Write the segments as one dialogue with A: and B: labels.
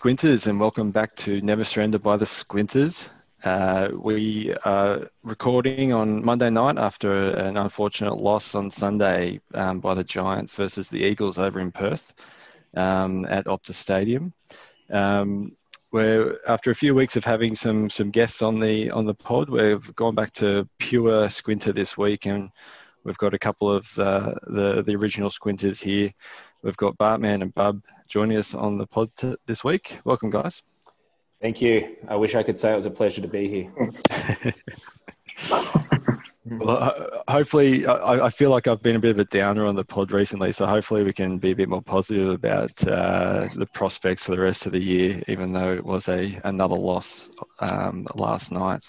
A: Squinters, and welcome back to Never Surrender by the Squinters. Uh, we are recording on Monday night after an unfortunate loss on Sunday um, by the Giants versus the Eagles over in Perth um, at Optus Stadium. Um, where after a few weeks of having some some guests on the on the pod, we've gone back to pure Squinter this week, and we've got a couple of uh, the the original Squinters here. We've got Bartman and Bub joining us on the pod t- this week. Welcome, guys.
B: Thank you. I wish I could say it was a pleasure to be
A: here. well, hopefully, I, I, feel like I've been a bit of a downer on the pod recently, so hopefully we can be a bit more positive about uh, the prospects for the rest of the year, even though it was a another loss um, last night.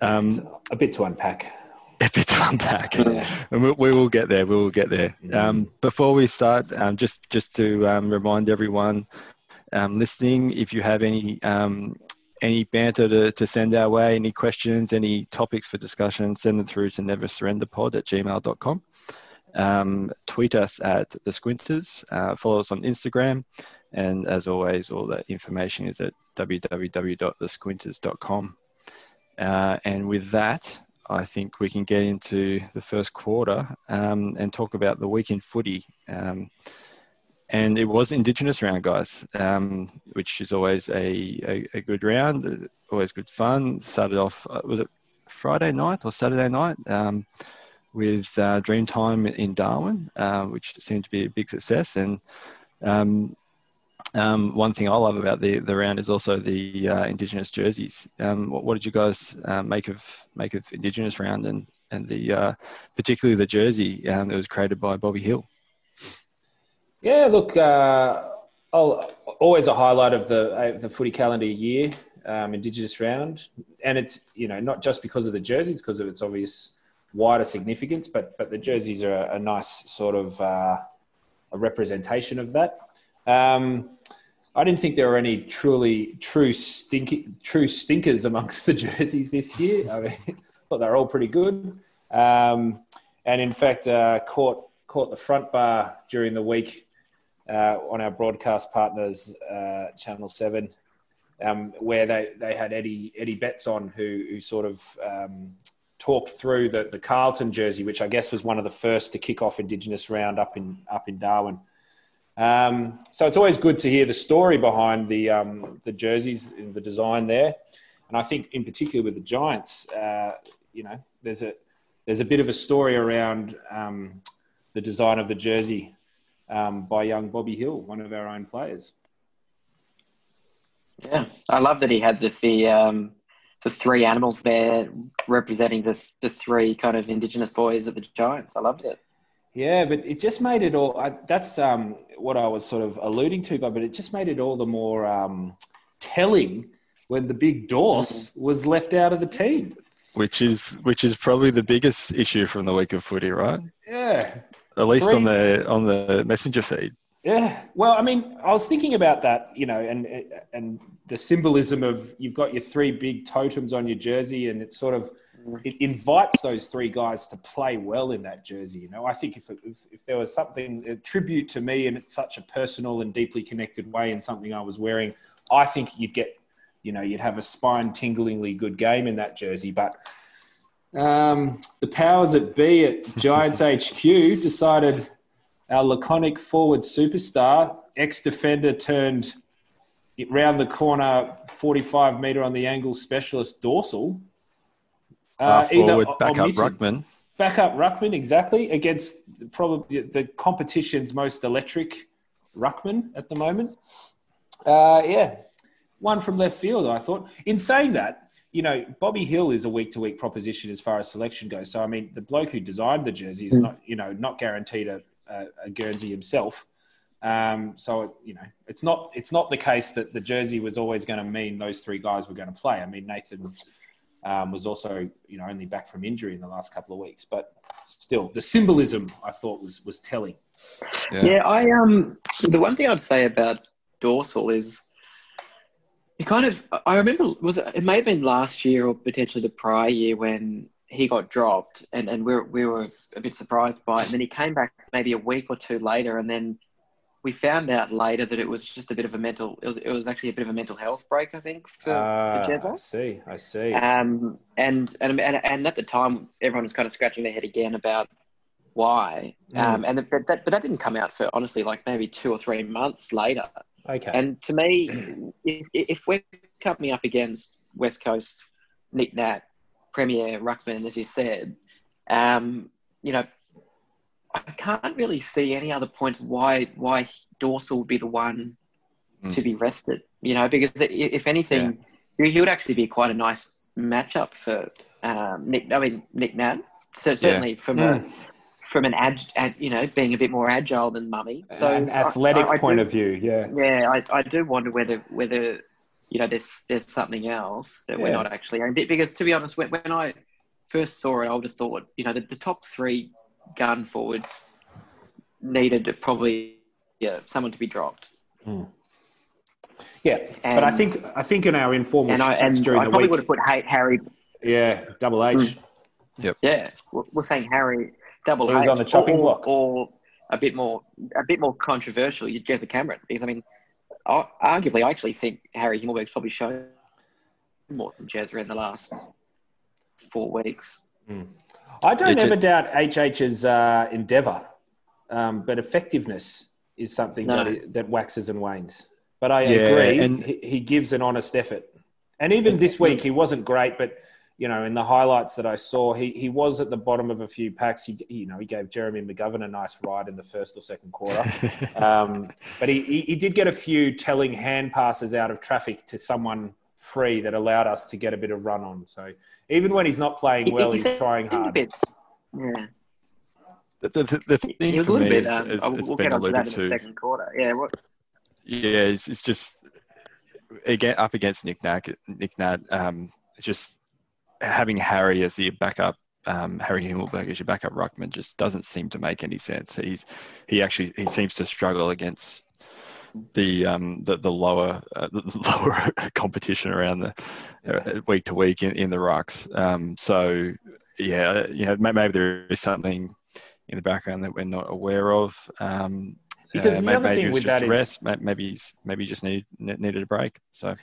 B: Um, a bit to unpack.
A: To unpack, yeah. and we, we, will get there. We will get there. Um, before we start, um, just just to um, remind everyone um, listening. If you have any um, any banter to, to send our way, any questions, any topics for discussion, send them through to neversurrenderpod at gmail.com. Um, tweet us at the Squinters. Uh, follow us on Instagram. And as always, all that information is at www.thesquinters.com. Uh, and with that, I think we can get into the first quarter um, and talk about the week in footy. Um, and it was Indigenous round, guys, um, which is always a, a, a, good round, always good fun. Started off, uh, was it Friday night or Saturday night um, with uh, Dreamtime in Darwin, uh, which seemed to be a big success. And um, one thing I love about the, the round is also the uh, Indigenous jerseys. Um, what, what, did you guys uh, make of make of Indigenous round and and the uh, particularly the jersey um, that was created by Bobby Hill?
B: Yeah, look, uh, always a highlight of the uh, the footy calendar year, um, Indigenous round, and it's you know not just because of the jerseys, because of its obvious wider significance, but but the jerseys are a, a nice sort of uh, a representation of that. Um, I didn't think there were any truly true stinky, true stinkers amongst the jerseys this year. I mean, thought they're all pretty good, um, and in fact, uh, caught caught the front bar during the week uh, on our broadcast partners, uh, Channel Seven, um, where they, they had Eddie Eddie Betts on, who who sort of um, talked through the the Carlton jersey, which I guess was one of the first to kick off Indigenous round up in up in Darwin. Um, so it's always good to hear the story behind the um, the jerseys the design there. And I think, in particular, with the Giants, uh, you know, there's a there's a bit of a story around um, the design of the jersey um, by young Bobby Hill, one of our own players.
C: Yeah, I love that he had the the, um, the three animals there representing the the three kind of indigenous boys of the Giants. I loved it.
B: Yeah, but it just made it all. I, that's um, what I was sort of alluding to, but it just made it all the more um, telling when the big Dorse mm-hmm. was left out of the team.
A: Which is which is probably the biggest issue from the week of footy, right?
B: Yeah,
A: at least three, on the on the messenger feed.
B: Yeah, well, I mean, I was thinking about that, you know, and and the symbolism of you've got your three big totems on your jersey, and it's sort of it invites those three guys to play well in that jersey. You know, I think if if, if there was something a tribute to me, and it's such a personal and deeply connected way, and something I was wearing, I think you'd get, you know, you'd have a spine tinglingly good game in that jersey, but um, the powers that be at Giants HQ decided our laconic forward superstar, ex defender turned round the corner, 45 metre on the angle specialist dorsal.
A: Uh, uh, forward, back up Ruckman.
B: Back up Ruckman, exactly, against probably the competition's most electric Ruckman at the moment. Uh, yeah, one from left field, I thought. In saying that, you know, Bobby Hill is a week to week proposition as far as selection goes. So, I mean, the bloke who designed the jersey is mm. not, you know, not guaranteed a, a, a Guernsey himself. Um, so, you know, it's not it's not the case that the jersey was always going to mean those three guys were going to play. I mean, Nathan um, was also, you know, only back from injury in the last couple of weeks, but still, the symbolism I thought was was telling.
C: Yeah, yeah I um, the one thing I'd say about dorsal is it kind of, I remember, was it, it may have been last year or potentially the prior year when he got dropped and, and we, were, we were a bit surprised by it. And then he came back maybe a week or two later and then we found out later that it was just a bit of a mental. It was it was actually a bit of a mental health break, I think, for,
B: Ah,
C: for
B: I see. I see.
C: Um, and, and and and at the time, everyone was kind of scratching their head again about why.
B: Mm.
C: Um, and that, that, but that didn't come out for honestly like maybe two or three months later.
B: okay.
C: And to me, if, if we're coming up against West Coast, Nick Nat, Premier, Ruckman, as you said, um, you know, I can't really see any other point why why Dorsal would be the one
A: Mm.
C: to be rested. You know, because if anything, he he would actually be quite a nice matchup for um, Nick. I mean, Nick Nat. So certainly from a
B: Mm.
C: from an ag, ag, you know, being a bit more agile than Mummy. So
B: an athletic
C: I- I
B: point
C: do-
B: of view, yeah.
C: yeah, I, I do wonder whether whether you know there's there's something else that we're not actually. Because to be honest, when, when I first saw it, I would have thought you know the, the top three gun forwards needed probably yeah someone to be dropped. Hmm.
B: Yeah, but I think I think in our informal
C: And I and
B: during
C: I
B: the
C: probably
B: week,
C: would have put Ha- Harry.
B: yeah, Double H. Hmm.
C: Yeah, we're we're saying Harry double
B: He was
C: H,
B: on the chopping
C: or,
B: block.
C: or a bit more a bit more controversial. You Jezza Cameron because I mean, arguably, I actually think Harry Himmelberg's probably shown more than Jezza in the last four weeks. Hmm.
B: I don't ever doubt HH's uh, endeavour, um, but effectiveness is something
C: No.
B: that, that waxes and wanes. But I
A: Yeah,
B: agree,
A: and-
B: he, he gives an honest effort. And even this week, he wasn't great, but you know, in the highlights that I saw, he, he was at the bottom of a few packs. He, you know, he gave Jeremy McGovern a nice ride in the first or second quarter. Um, but he, he, he did get a few telling hand passes out of traffic to someone free that allowed us to get a bit of run on. So even when he's not playing well, he's trying
C: a
B: hard.
C: bit. Yeah,
A: the, the, the, the thing
C: he was a little bit.
A: is-
C: Um,
A: is-
C: we'll
A: been
C: get onto that in
A: alluded
C: the second quarter. Yeah, what,
A: Yeah, it's, it's just again up against Nick Nat. Nick Nat, um, just having Harry as your backup, um, Harry Himmelberg as your backup ruckman just doesn't seem to make any sense. He's he actually he seems to struggle against the um the, the lower uh, the lower competition around the uh, week to week in, in the rucks. Um, so yeah, you know maybe there is something in the background that we're not aware of. Um,
B: Because
A: uh,
B: the
A: may-
B: other
A: maybe
B: thing with that is-
A: rest. May- Maybe he's maybe he just needed needed a break. So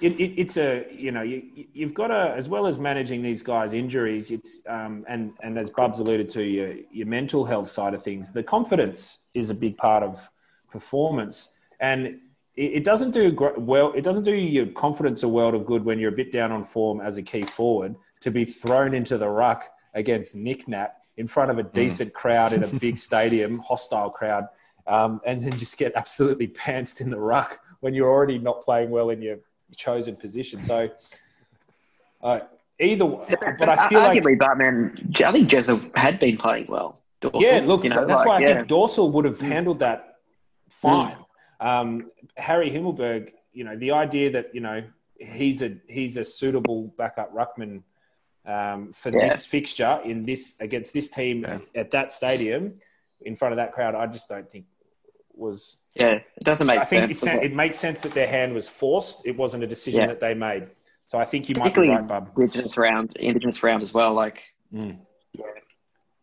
B: it, it, it's a you know you, you've got to as well as managing these guys' injuries. It's um, and and as Bubs alluded to, your your mental health side of things. The confidence is a big part of performance, and it, it doesn't do well. It doesn't do your confidence a world of good when you're a bit down on form as a key forward to be thrown into the ruck against Nick Nat in front of a decent crowd in a big stadium, hostile crowd, um, and then just get absolutely pantsed in the ruck when you're already not playing well in your chosen position. So, uh, either, way, but I feel like,
C: arguably, but man, I think Jezza had been playing well. Dorsal,
B: yeah, look,
C: you know,
B: that's
C: like,
B: why I
C: yeah.
B: think Dorsal would have handled that fine. Um, Harry Himmelberg, you know, the idea that you know he's a he's a suitable backup ruckman um, for
C: Yeah.
B: this fixture in this against this team
A: Yeah.
B: at that stadium in front of that crowd. I just don't think was
C: yeah, it doesn't make sense.
B: I think it,
C: sense. it?
B: it makes sense that their hand was forced. It wasn't a decision
C: Yeah.
B: that they made. So I think you might be right, Bub.
C: Indigenous round, Indigenous round as well. Like,
B: Mm.
C: Yeah.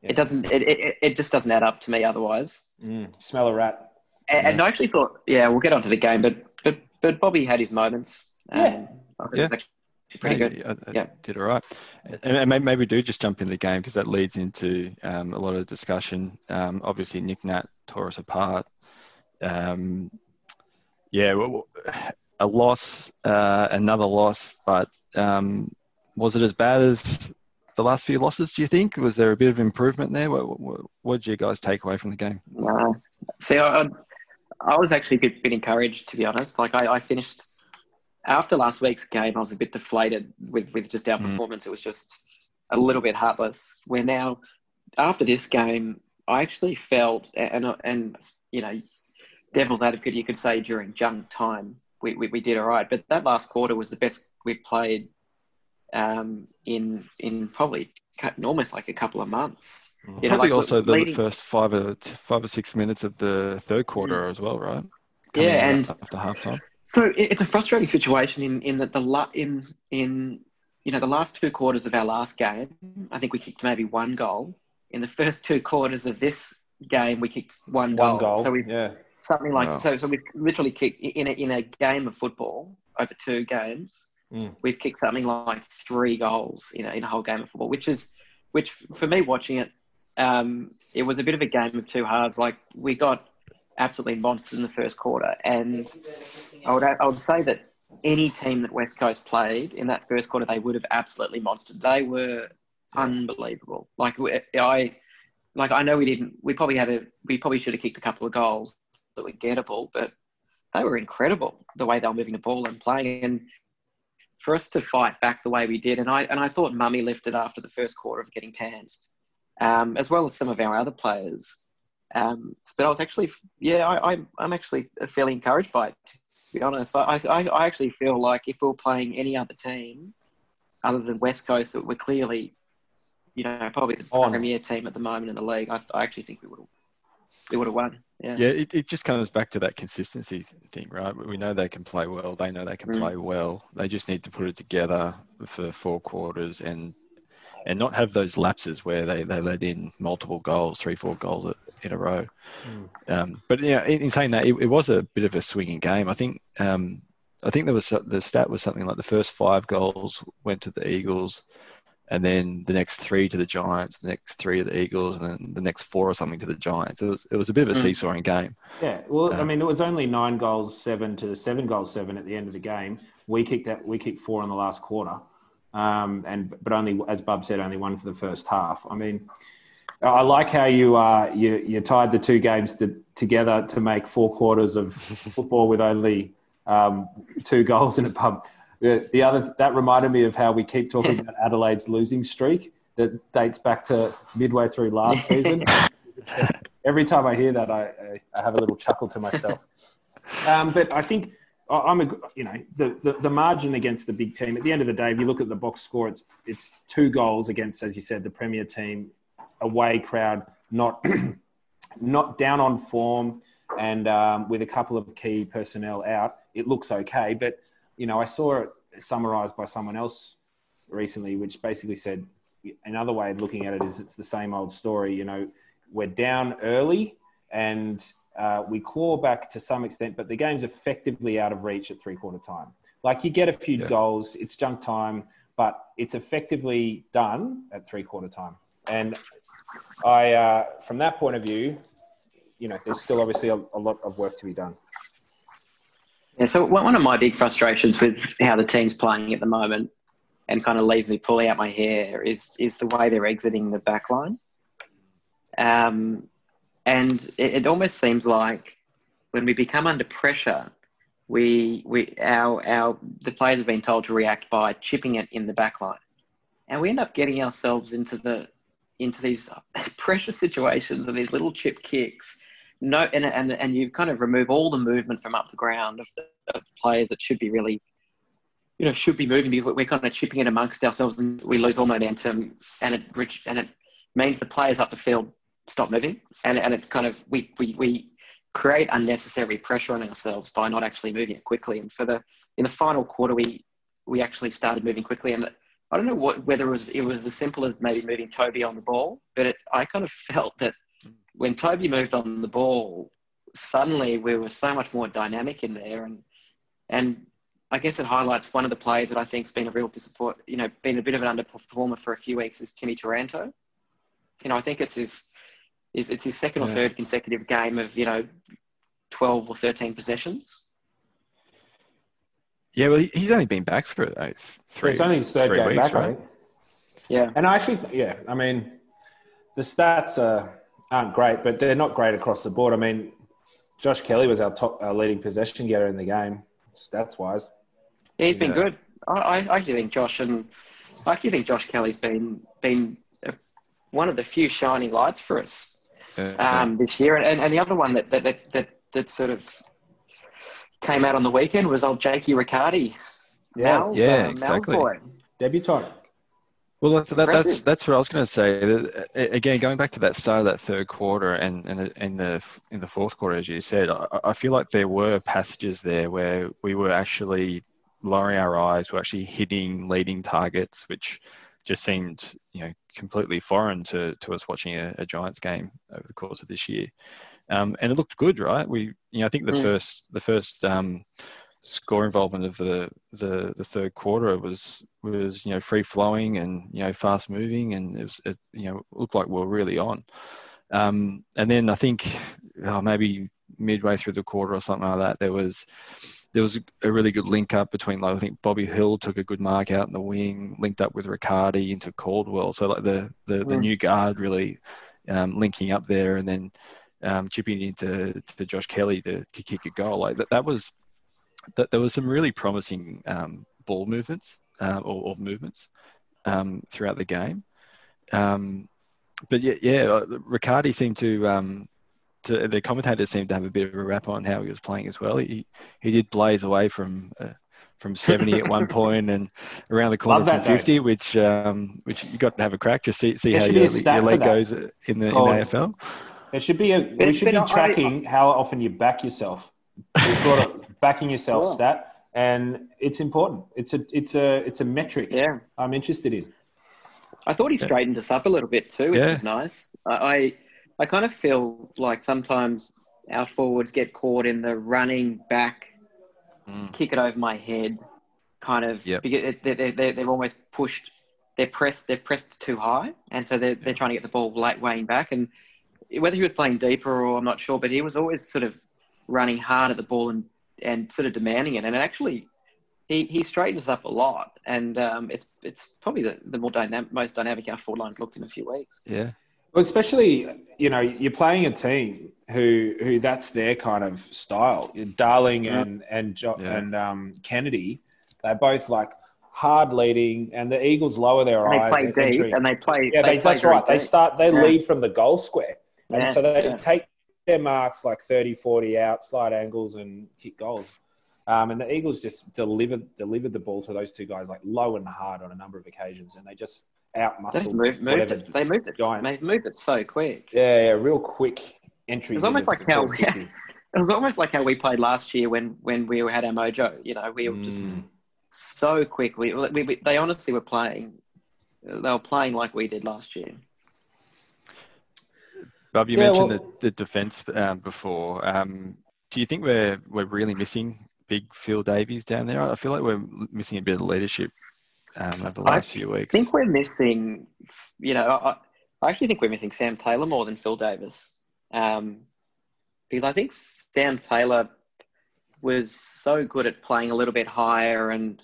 C: it doesn't. It, it it just doesn't add up to me otherwise.
B: Mm. Smell a rat.
C: And, and I actually thought, yeah, we'll get onto the game, but but but Bobby had his moments. Um,
B: Yeah.
C: I thought it
A: Yeah.
C: was actually pretty
A: Yeah,
C: good.
A: I, I
C: Yeah.
A: did all right. And, and maybe, maybe we do just jump in the game because that leads into um, a lot of discussion. Um, obviously, Nick Nat tore us apart. Um, yeah, well, a loss, uh, another loss, but um, was it as bad as the last few losses? Do you think was there a bit of improvement there? What, what, what did you guys take away from the game?
C: No. See, I, I, was actually a bit, bit encouraged, to be honest. Like, I, I finished after last week's game, I was a bit deflated with, with just our
A: Mm.
C: performance. It was just a little bit heartless. Where now, after this game, I actually felt, and, and you know, devil's advocate, you could say during junk time, we, we, we did all right. But that last quarter was the best we've played um, in in probably almost like a couple of months. You know,
A: Probably
C: like,
A: also the
C: leading-
A: first five or five or six minutes of the third quarter as well, right? Coming
C: Yeah, and
A: after halftime.
C: So it's a frustrating situation in in that the la- in in you know the last two quarters of our last game, I think we kicked maybe one goal. In the first two quarters of this game, we kicked one goal.
B: One goal.
C: So we
B: yeah.
C: something like
A: Wow.
C: so. So we've literally kicked in a, in a game of football over two games.
B: Mm.
C: We've kicked something like three goals in a, in a whole game of football, which is which for me watching it, um, it was a bit of a game of two halves. Like we got absolutely monstered in the first quarter, and I would I would say that any team that West Coast played in that first quarter, they would have absolutely monstered. They were unbelievable. Like I, like I know we didn't. We probably had a. We probably should have kicked a couple of goals that were gettable, but they were incredible the way they were moving the ball and playing. And for us to fight back the way we did, and I and I thought Mummy lifted after the first quarter of getting pantsed, um, as well as some of our other players. Um, but I was actually, yeah, I, I'm I'm actually fairly encouraged by it. To be honest, I, I I actually feel like if we're playing any other team other than West Coast, that we're clearly, you know, probably the
B: On.
C: premier team at the moment in the league, I, I actually think we would have we would have won. Yeah.
A: Yeah, it, it just comes back to that consistency thing, right? We know they can play well. They know they can
C: Mm.
A: play well. They just need to put it together for four quarters and and not have those lapses where they, they let in multiple goals, three, four goals in a row. Um, but yeah, in, in saying that, it, it was a bit of a swinging game. I think um, I think there was the stat was something like the first five goals went to the Eagles, and then the next three to the Giants, the next three to the Eagles, and then the next four or something to the Giants. It was it was a bit of a
C: Mm.
A: seesawing game.
B: Yeah, well, I
A: Um,
B: mean, it was only nine goals, seven to seven goals, seven at the end of the game. We kicked that. We kicked four in the last quarter, um, and but only, as Bub said, only one for the first half. I mean, I like how you uh, you you tied the two games to, together to make four quarters of football with only um, two goals in a pub. The, the other that reminded me of how we keep talking about Adelaide's losing streak that dates back to midway through last season. Every time I hear that, I, I, have a little chuckle to myself. Um, but I think I'm a you know the, the the margin against the big team. At the end of the day, if you look at the box score, it's it's two goals against, as you said, the Premier team, away crowd, not not down on form, and um, with a couple of key personnel out, it looks okay. But you know, I saw it summarised by someone else recently, which basically said another way of looking at it is it's the same old story. You know, we're down early and uh, we claw back to some extent, but the game's effectively out of reach at three quarter time. Like you get a few
A: Yeah.
B: goals, it's junk time, but it's effectively done at three quarter time. And I, uh, from that point of view, you know, there's still obviously a, a lot of work to be done.
C: Yeah, so one one of my big frustrations with how the team's playing at the moment and kind of leaves me pulling out my hair is is the way they're exiting the back line. Um, and it, it almost seems like when we become under pressure, we we our our the players have been told to react by chipping it in the back line, and we end up getting ourselves into the into these pressure situations and these little chip kicks. No, and, and and you kind of remove all the movement from up the ground of, the, of players that should be really, you know, should be moving because we're kind of chipping it amongst ourselves and we lose all momentum, and it and it means the players up the field stop moving, and and it kind of we we we create unnecessary pressure on ourselves by not actually moving it quickly. And for the in the final quarter, we we actually started moving quickly, and I don't know what whether it was it was as simple as maybe moving Toby on the ball, but it, I kind of felt that when Toby moved on the ball, suddenly we were so much more dynamic in there, and and I guess it highlights one of the players that I think's been a real disappoint. You know, been a bit of an underperformer for a few weeks is Timmy Taranto. You know, I think it's his, is it's his second or
A: Yeah.
C: third consecutive game of you know, twelve or thirteen possessions.
A: Yeah, well, he's only been back for uh, three.
B: it's only his third game
A: weeks,
B: back, I
A: right?
B: think.
C: Yeah,
B: And I actually, yeah, I mean, the stats uh, aren't great, but they're not great across the board. I mean, Josh Kelly was our top, our leading possession getter in the game, stats wise.
C: yeah he's been
A: Yeah.
C: good. I, I I actually think Josh and I actually think Josh Kelly's been been uh, one of the few shining lights for us.
A: Yeah.
C: um, this year. And, and the other one that, that, that, that, that sort of came out on the weekend was old Jakey Riccardi.
B: Yeah,
C: Mal's,
A: yeah,
C: uh, Mal's
A: exactly.
C: boy.
B: debutant.
A: Well, that's, that, that's that's what I was going to say. Uh, Again, going back to that start of that third quarter and and in the in the fourth quarter, as you said, I, I feel like there were passages there where we were actually lowering our eyes, we're actually hitting leading targets, which just seemed you know completely foreign to to us watching a, a Giants game over the course of this year. um, and it looked good, right? We, you know, I think the
C: Mm.
A: first the first um, score involvement of the, the the third quarter was was you know free flowing and you know fast moving, and it was it, you know looked like we were really on. Um, and then I think oh, maybe midway through the quarter or something like that, there was there was a really good link up between like I think Bobby Hill took a good mark out in the wing, linked up with Riccardi into Caldwell. So like the the, the
C: Mm.
A: new guard really um, linking up there, and then um, chipping into to Josh Kelly to, to kick a goal. Like that, that was that there was some really promising um, ball movements uh, or, or movements um, throughout the game. Um, but yeah, yeah, uh, Riccardi seemed to, um, to the commentator seemed to have a bit of a rap on how he was playing as well. He he did blaze away from. Uh, from 70 at one point and around the corner
B: Love
A: from
B: that, though.
A: 50, which um, which you got to have a crack just see see
B: There
A: how your, your leg goes in the, in the AFL.
B: There should be a. We should
C: but
B: be
C: I-
B: tracking how often you back yourself. We've got a backing yourself
C: Sure.
B: stat, and it's important. It's a it's a it's a metric.
C: Yeah.
B: I'm interested in.
C: I thought he straightened us up a little bit too, which
A: Yeah.
C: was nice. I, I I kind of feel like sometimes our forwards get caught in the running back,
A: Mm.
C: kick it over my head, kind of
A: Yep.
C: because it's, they, they, they've almost pushed. They're pressed. they're pressed too high, and so they're they're trying to get the ball late weighing back. And whether he was playing deeper or I'm not sure, but he was always sort of running hard at the ball and and sort of demanding it. And it actually he, he straightened us up a lot, and um, it's it's probably the, the more dynamic, most dynamic our forward line's looked in a few weeks.
A: Yeah.
B: Well, especially you know you're playing a team who who that's their kind of style. Darling
C: Yeah.
B: and and jo-
A: Yeah.
B: and um, Kennedy, they're both like hard leading, and the Eagles lower their
C: And they
B: eyes.
C: play
B: and
C: deep,
B: entering.
C: and they play.
B: Yeah, they,
C: play
B: that's
C: very
B: right. They start, they
C: Yeah.
B: lead from the goal square. And
C: Yeah,
B: so they
C: yeah.
B: take their marks like 30, 40 out, slide angles, and kick goals. Um, and the Eagles just delivered delivered the ball to those two guys like low and hard on a number of occasions, and they just out
C: They moved, moved it. They moved it.
B: giant.
C: They moved it so quick.
B: Yeah, yeah, real quick entry.
C: It was almost like how- It was almost like how we played last year when when we had our mojo. You know, we were just
B: Mm.
C: so quick. We, we, we they honestly were playing. They were playing like we did last year.
A: Bob, you
B: Yeah,
A: mentioned
B: well-
A: the, the defence um, before. Um, do you think we're we're really missing big Phil Davis down there? I feel like we're missing a bit of leadership um, over the last few weeks.
C: I think we're missing. You know, I, I actually think we're missing Sam Taylor more than Phil Davis, um, because I think Sam Taylor was so good at playing a little bit higher, and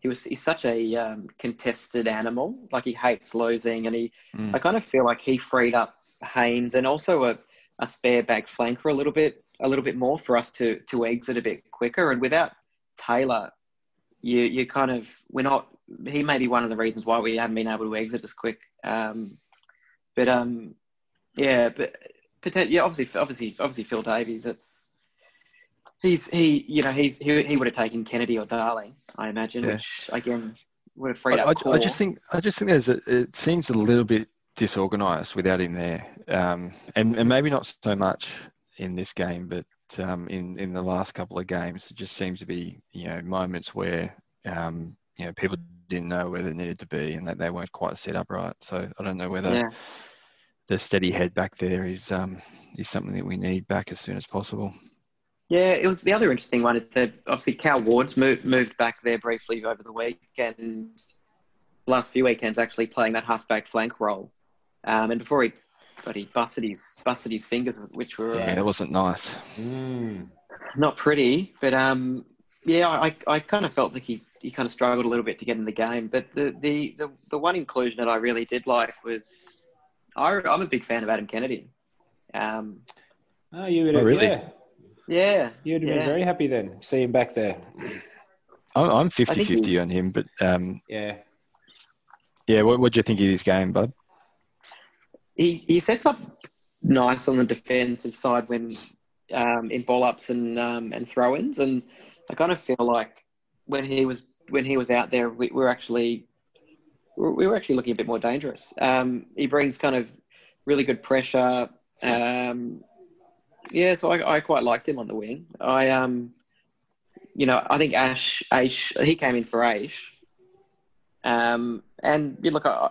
C: he was he's such a um, contested animal. Like he hates losing, and he.
A: Mm.
C: I kind of feel like he freed up Haynes and also a, a spare back flanker a little bit, a little bit more for us to to exit a bit quicker. And without Taylor, you you kind of we're not. He may be one of the reasons why we haven't been able to exit as quick. Um, but um, yeah, but yeah, obviously, obviously, obviously, Phil Davis. It's he's he, you know, he's he, he would have taken Kennedy or Darling, I imagine,
A: Yeah.
C: which again would have freed
A: I,
C: up.
A: I- I just think I just think there's a, it seems a little bit disorganised without him there, um, and and maybe not so much in this game, but um, in in the last couple of games, it just seems to be you know moments where um, you know people didn't know where they needed to be and that they weren't quite set up right. So I don't know whether
C: yeah.
A: the steady head back there is um, is something that we need back as soon as possible.
C: Yeah, it was the other interesting one is that obviously Cal Ward's moved, moved back there briefly over the weekend, last few weekends actually playing that halfback flank role. Um, and before he, but he busted his busted his fingers, which were
A: Yeah,
C: uh,
A: that wasn't nice.
B: Mm.
C: not pretty. But um, yeah, I, I kind of felt like he he kind of struggled a little bit to get in the game. But the the the, the one inclusion that I really did like was I, I'm a big fan of Adam Kennedy. Um,
B: Oh, you would
A: Oh,
B: have,
A: really?
B: yeah,
C: yeah,
B: you'd have
C: Yeah.
B: been very happy then, see him back there.
A: I'm, I'm
C: think
A: 50 50
C: he-
A: on him, but um,
B: Yeah,
A: yeah, what what do you think of his game, bud?
C: He, he sets up nice on the defensive side when um, in ball ups and um, and throw ins, and I kind of feel like when he was when he was out there, we, we were actually we were actually looking a bit more dangerous. Um, he brings kind of really good pressure. Um, yeah, so I, I quite liked him on the wing. I um, you know, I think Ash Ash he came in for Ash. Um, and you look, I,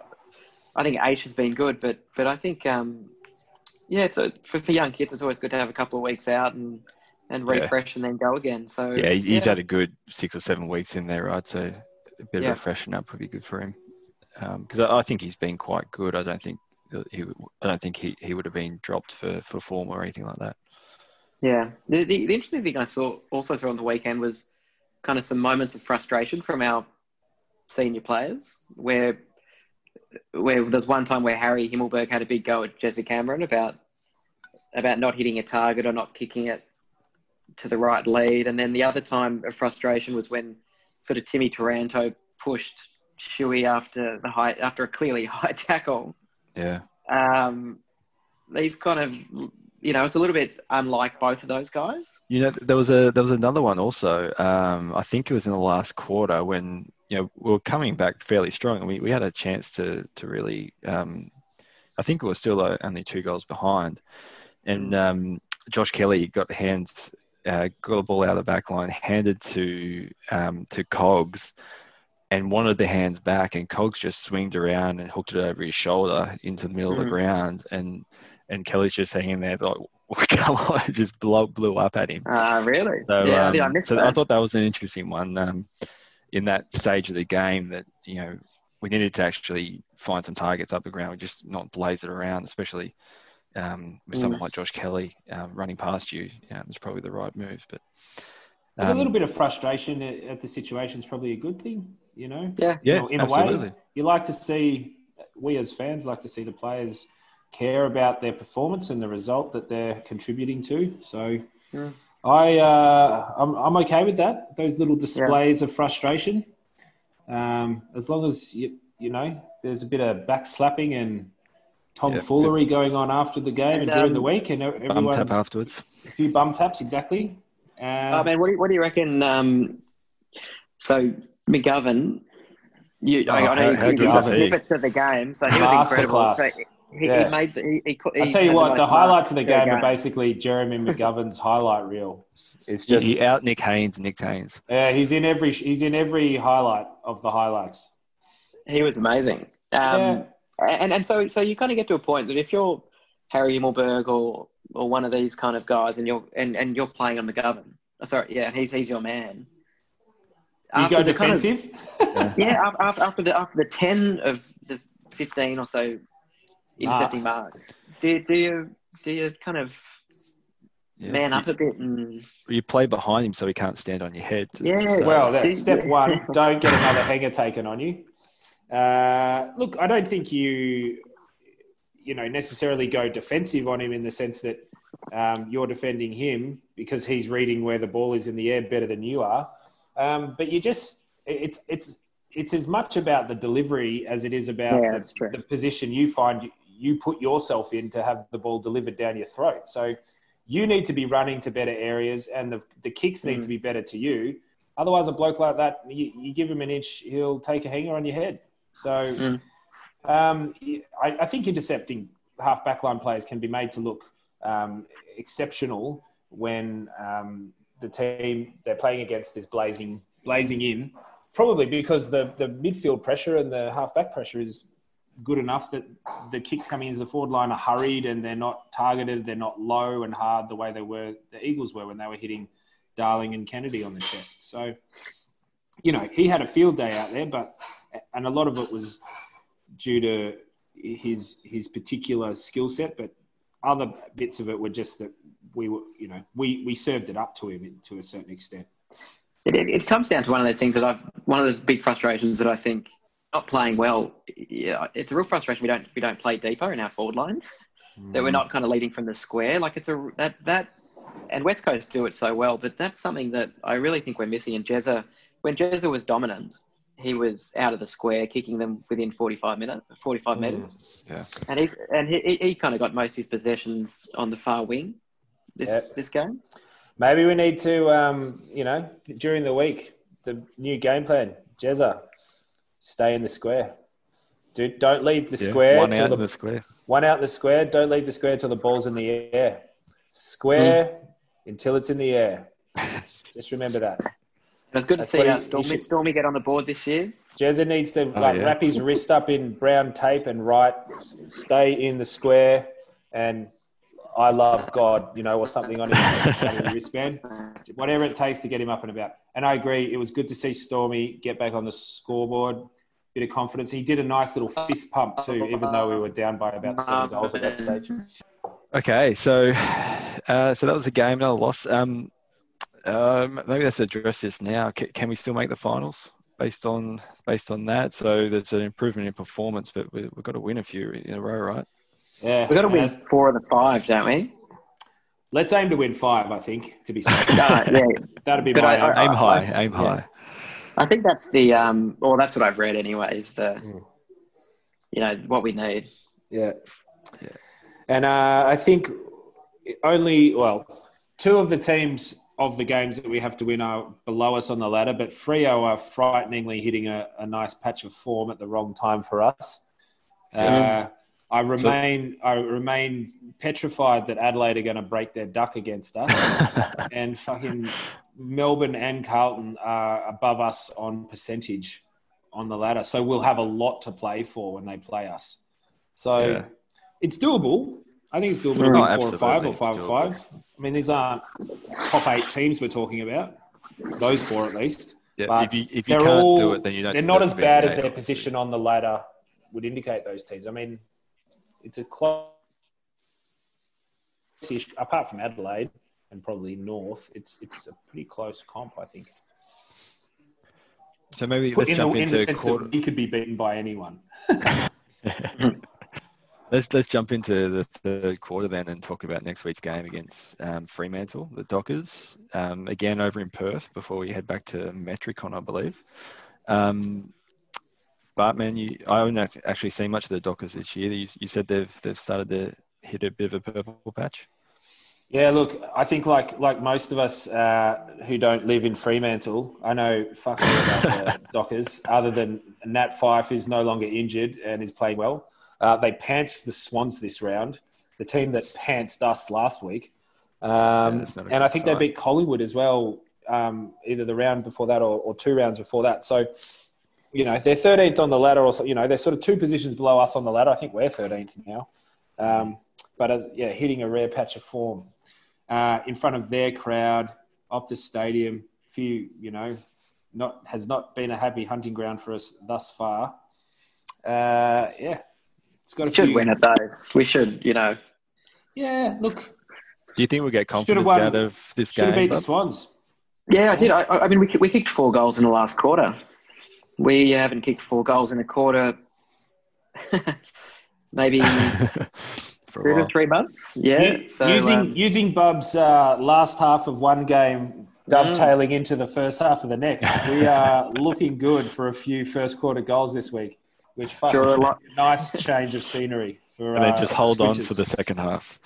C: I think Ash has been good, but but I think um, yeah, it's a, for, for young kids, it's always good to have a couple of weeks out and and
A: Yeah.
C: refresh and then go again. So
A: Yeah, he- he's had a good six or seven weeks in there, right? So a bit
C: Yeah.
A: of a freshen up would be good for him. Because I, I think he's been quite good. I don't think he, would- I don't think he, he would have been dropped for, for form or anything like that.
C: Yeah. The, the, the interesting thing I saw also saw on the weekend was kind of some moments of frustration from our senior players where where there's one time where Harry Himmelberg had a big go at Jezza Cameron about about not hitting a target or not kicking it to the right lead. And then the other time of frustration was when sort of Timmy Taranto pushed Shuey after the high after a clearly high tackle.
A: Yeah.
C: Um, these kind of you know, it's a little bit unlike both of those guys.
A: You know, there was a there was another one also. Um, I think it was in the last quarter when you know we were coming back fairly strong, and we, we had a chance to to really. Um, I think we were still uh, only two goals behind, and um, Josh Kelly got the hands uh, got the ball out of the back line, handed to um, to Cogs, and wanted the hands back, and Cogs just swinged around and hooked it over his shoulder into the middle of
C: Mhm.
A: the ground, and and Kelly's just hanging there like, come on, it just blew, blew up at him.
C: Uh, really?
A: So,
C: yeah,
A: um,
C: I missed
A: so
C: that.
A: I thought that was an interesting one um, in that stage of the game that, you know, we needed to actually find some targets up the ground, We just not blaze it around, especially um, with someone
C: Mm.
A: like Josh Kelly um, running past you. Um, it's probably the right move. But
B: But a
A: um,
B: little bit of frustration at, at the situation is probably a good thing, you know.
C: yeah.
A: yeah,
B: You know, in a
A: absolutely.
B: way, you like to see we as fans like to see the players care about their performance and the result that they're contributing to. So,
C: Yeah.
B: I uh, I'm, I'm okay with that. Those little displays of frustration, um, as long as you you know there's a bit of backslapping and tomfoolery going on after the game and,
C: And,
B: during
C: um,
B: the week, and
A: Bum tap afterwards.
B: a few bum taps exactly. Uh,
C: Oh, man, what do you, what do you reckon? Um, so, McGovern, you, I, I
A: Oh,
C: know
A: how-
C: you,
A: how
C: you got snippets of the game, so he was incredible. So he,
B: Yeah.
C: he made the, he, he, he
B: I tell you what, the
C: most
B: highlights of the
C: marks
B: game are basically Jeremy McGovern's highlight reel. It's just
A: he out Nick Haynes, Nick Haynes.
B: yeah, he's in every he's in every highlight of the highlights.
C: He was amazing. Um, and, and so, so you kind of get to a point that if you're Harry Himmelberg or, or one of these kind of guys and you're, and, and you're playing on McGovern, oh, sorry, yeah, he's, he's your man.
B: Do you
C: After
B: go
C: the kind of-
B: defensive?
C: yeah, af- af- after the after the ten of the fifteen or so intercepting marks, do do you do you kind of
A: Yeah.
C: man
A: you,
C: up a bit and
A: You play behind him so he can't stand on your head.
C: Yeah,
A: So-
B: well, that's step one. Don't get another hanger taken on you. Uh, look, I don't think you you know necessarily go defensive on him in the sense that um, you're defending him because he's reading where the ball is in the air better than you are. Um, but you just it's it's it's as much about the delivery as it is about
C: Yeah,
B: the, the position you find you, put yourself in to have the ball delivered down your throat. So you need to be running to better areas, and the the kicks need
C: Mm.
B: to be better to you. Otherwise, a bloke like that, you, you give him an inch, he'll take a hanger on your head. So,
C: Mm.
B: um, I, I think intercepting half backline players can be made to look um, exceptional when um, the team they're playing against is blazing blazing in. Probably because the, the midfield pressure and the half back pressure is good enough that the kicks coming into the forward line are hurried and they're not targeted, they're not low and hard the way they were the Eagles were when they were hitting Darling and Kennedy on the chest. So, you know, he had a field day out there, but and a lot of it was due to his his particular skill set, but other bits of it were just that we were, you know, we we served it up to him to a certain extent.
C: it, it, comes down to one of those things that I've one of the big frustrations that I think not playing well. Yeah, it's a real frustration. We don't we don't play deeper in our forward line. That we're not kind of leading from the square. Like it's a that that and West Coast do it so well, but that's something that I really think we're missing. And Jezza, when Jezza was dominant, he was out of the square, kicking them within forty five minutes, forty five
B: Mm.
C: meters.
A: Yeah.
C: And he's and he, he, kind of got most of his possessions on the far wing. This this game.
B: Maybe we need to, um, you know, during the week, the new game plan, Jezza, stay in the square. Do, don't leave the
A: Yeah,
B: square.
A: One out
B: the,
A: in the square.
B: one out in the square. Don't leave the square till the ball's in the air. Square mm. until it's in the air. Just remember that.
C: It was good to see
B: what he- he
C: Stormy,
B: should-
C: Stormy get on the board this year.
B: Jezza needs to oh, like
A: yeah.
B: wrap his wrist up in brown tape and write, stay in the square, and I love God, you know, or something on his, on his wristband. Whatever it takes to get him up and about. And I agree, it was good to see Stormy get back on the scoreboard. Bit of confidence. He did a nice little fist pump too, even though we were down by about seven goals at that stage.
A: Okay, so uh, so that was a game, another loss. Um, um, maybe let's address this now. Can, can we still make the finals based on based on that? So there's an improvement in performance, but we, we've got to win a few in a row, right?
B: Yeah,
C: We've got to win
B: and
C: four of the five, don't we?
B: Let's aim to win five. I think to be safe.
C: Uh, yeah,
B: That'd be
C: But
B: my
C: I-
B: aim.
C: I-
A: Aim high,
C: I-
A: aim
B: yeah.
A: high.
C: I think that's the um. Well, that's what I've read, anyways. The
B: Mm.
C: you know what we need.
B: Yeah.
A: Yeah.
B: And uh, I think only, well, two of the teams of the games that we have to win are below us on the ladder, but Freo are frighteningly hitting a, a nice patch of form at the wrong time for us. Uh, I remain, I remain petrified that Adelaide are going to break their duck against us, and fucking Melbourne and Carlton are above us on percentage on the ladder, so we'll have a lot to play for when they play us. So
A: Yeah.
B: it's doable. I think it's doable to
C: Oh,
B: four or five or five or five. I mean, these aren't top eight teams we're talking about. Those four at least.
A: Yeah,
B: But
A: if you if you can't
B: all,
A: do it, then you don't.
B: They're not as bad as their position on the ladder would indicate those teams. I mean, it's a close. Apart from Adelaide and probably North, it's it's a pretty close comp, I think.
A: So maybe let's
B: in,
A: jump
B: the, in
A: into
B: the
A: quarter.
B: we could be beaten by anyone.
A: Let's let's jump into the third quarter then and talk about next week's game against um, Fremantle, the Dockers. Um, again over in Perth before we head back to Metricon, I believe. Um, but man, you, I haven't actually seen much of the Dockers this year. You, you said they've they've started to hit a bit of a purple patch.
B: Yeah, look, I think like like most of us uh, who don't live in Fremantle, I know fucking about the Dockers. Other than Nat Fyfe is no longer injured and is playing well. Uh, they pantsed the Swans this round, the team that pantsed us last week, um,
A: a
B: and I think
A: sign.
B: they beat Collingwood as well, um, either the round before that or, or two rounds before that. So, you know, they're 13th on the ladder, or you know, they're sort of two positions below us on the ladder. I think we're 13th now, um, but as yeah, hitting a rare patch of form uh, in front of their crowd, Optus Stadium. Few, you know, not has not been a happy hunting ground for us thus far. Uh, yeah, it's got a
C: We should
B: few.
C: win it though. We should, you know.
B: Yeah, look,
A: Do you think we'll get
B: Should've
A: confidence
B: won-
A: out of this
B: should have
A: game?
B: beat the? Swans.
C: Yeah, I did. I, I mean, we, we kicked four goals in the last quarter. We haven't kicked four goals in a quarter. Maybe
A: For
C: two to three months. Yeah.
B: U-
C: So
B: using
C: um,
B: using Bub's uh, last half of one game dovetailing into the first half of the next, we are looking good for a few first quarter goals this week, which fucking
C: Draw a lot.
B: nice change of scenery for.
A: and then
B: uh,
A: just hold on for the second half.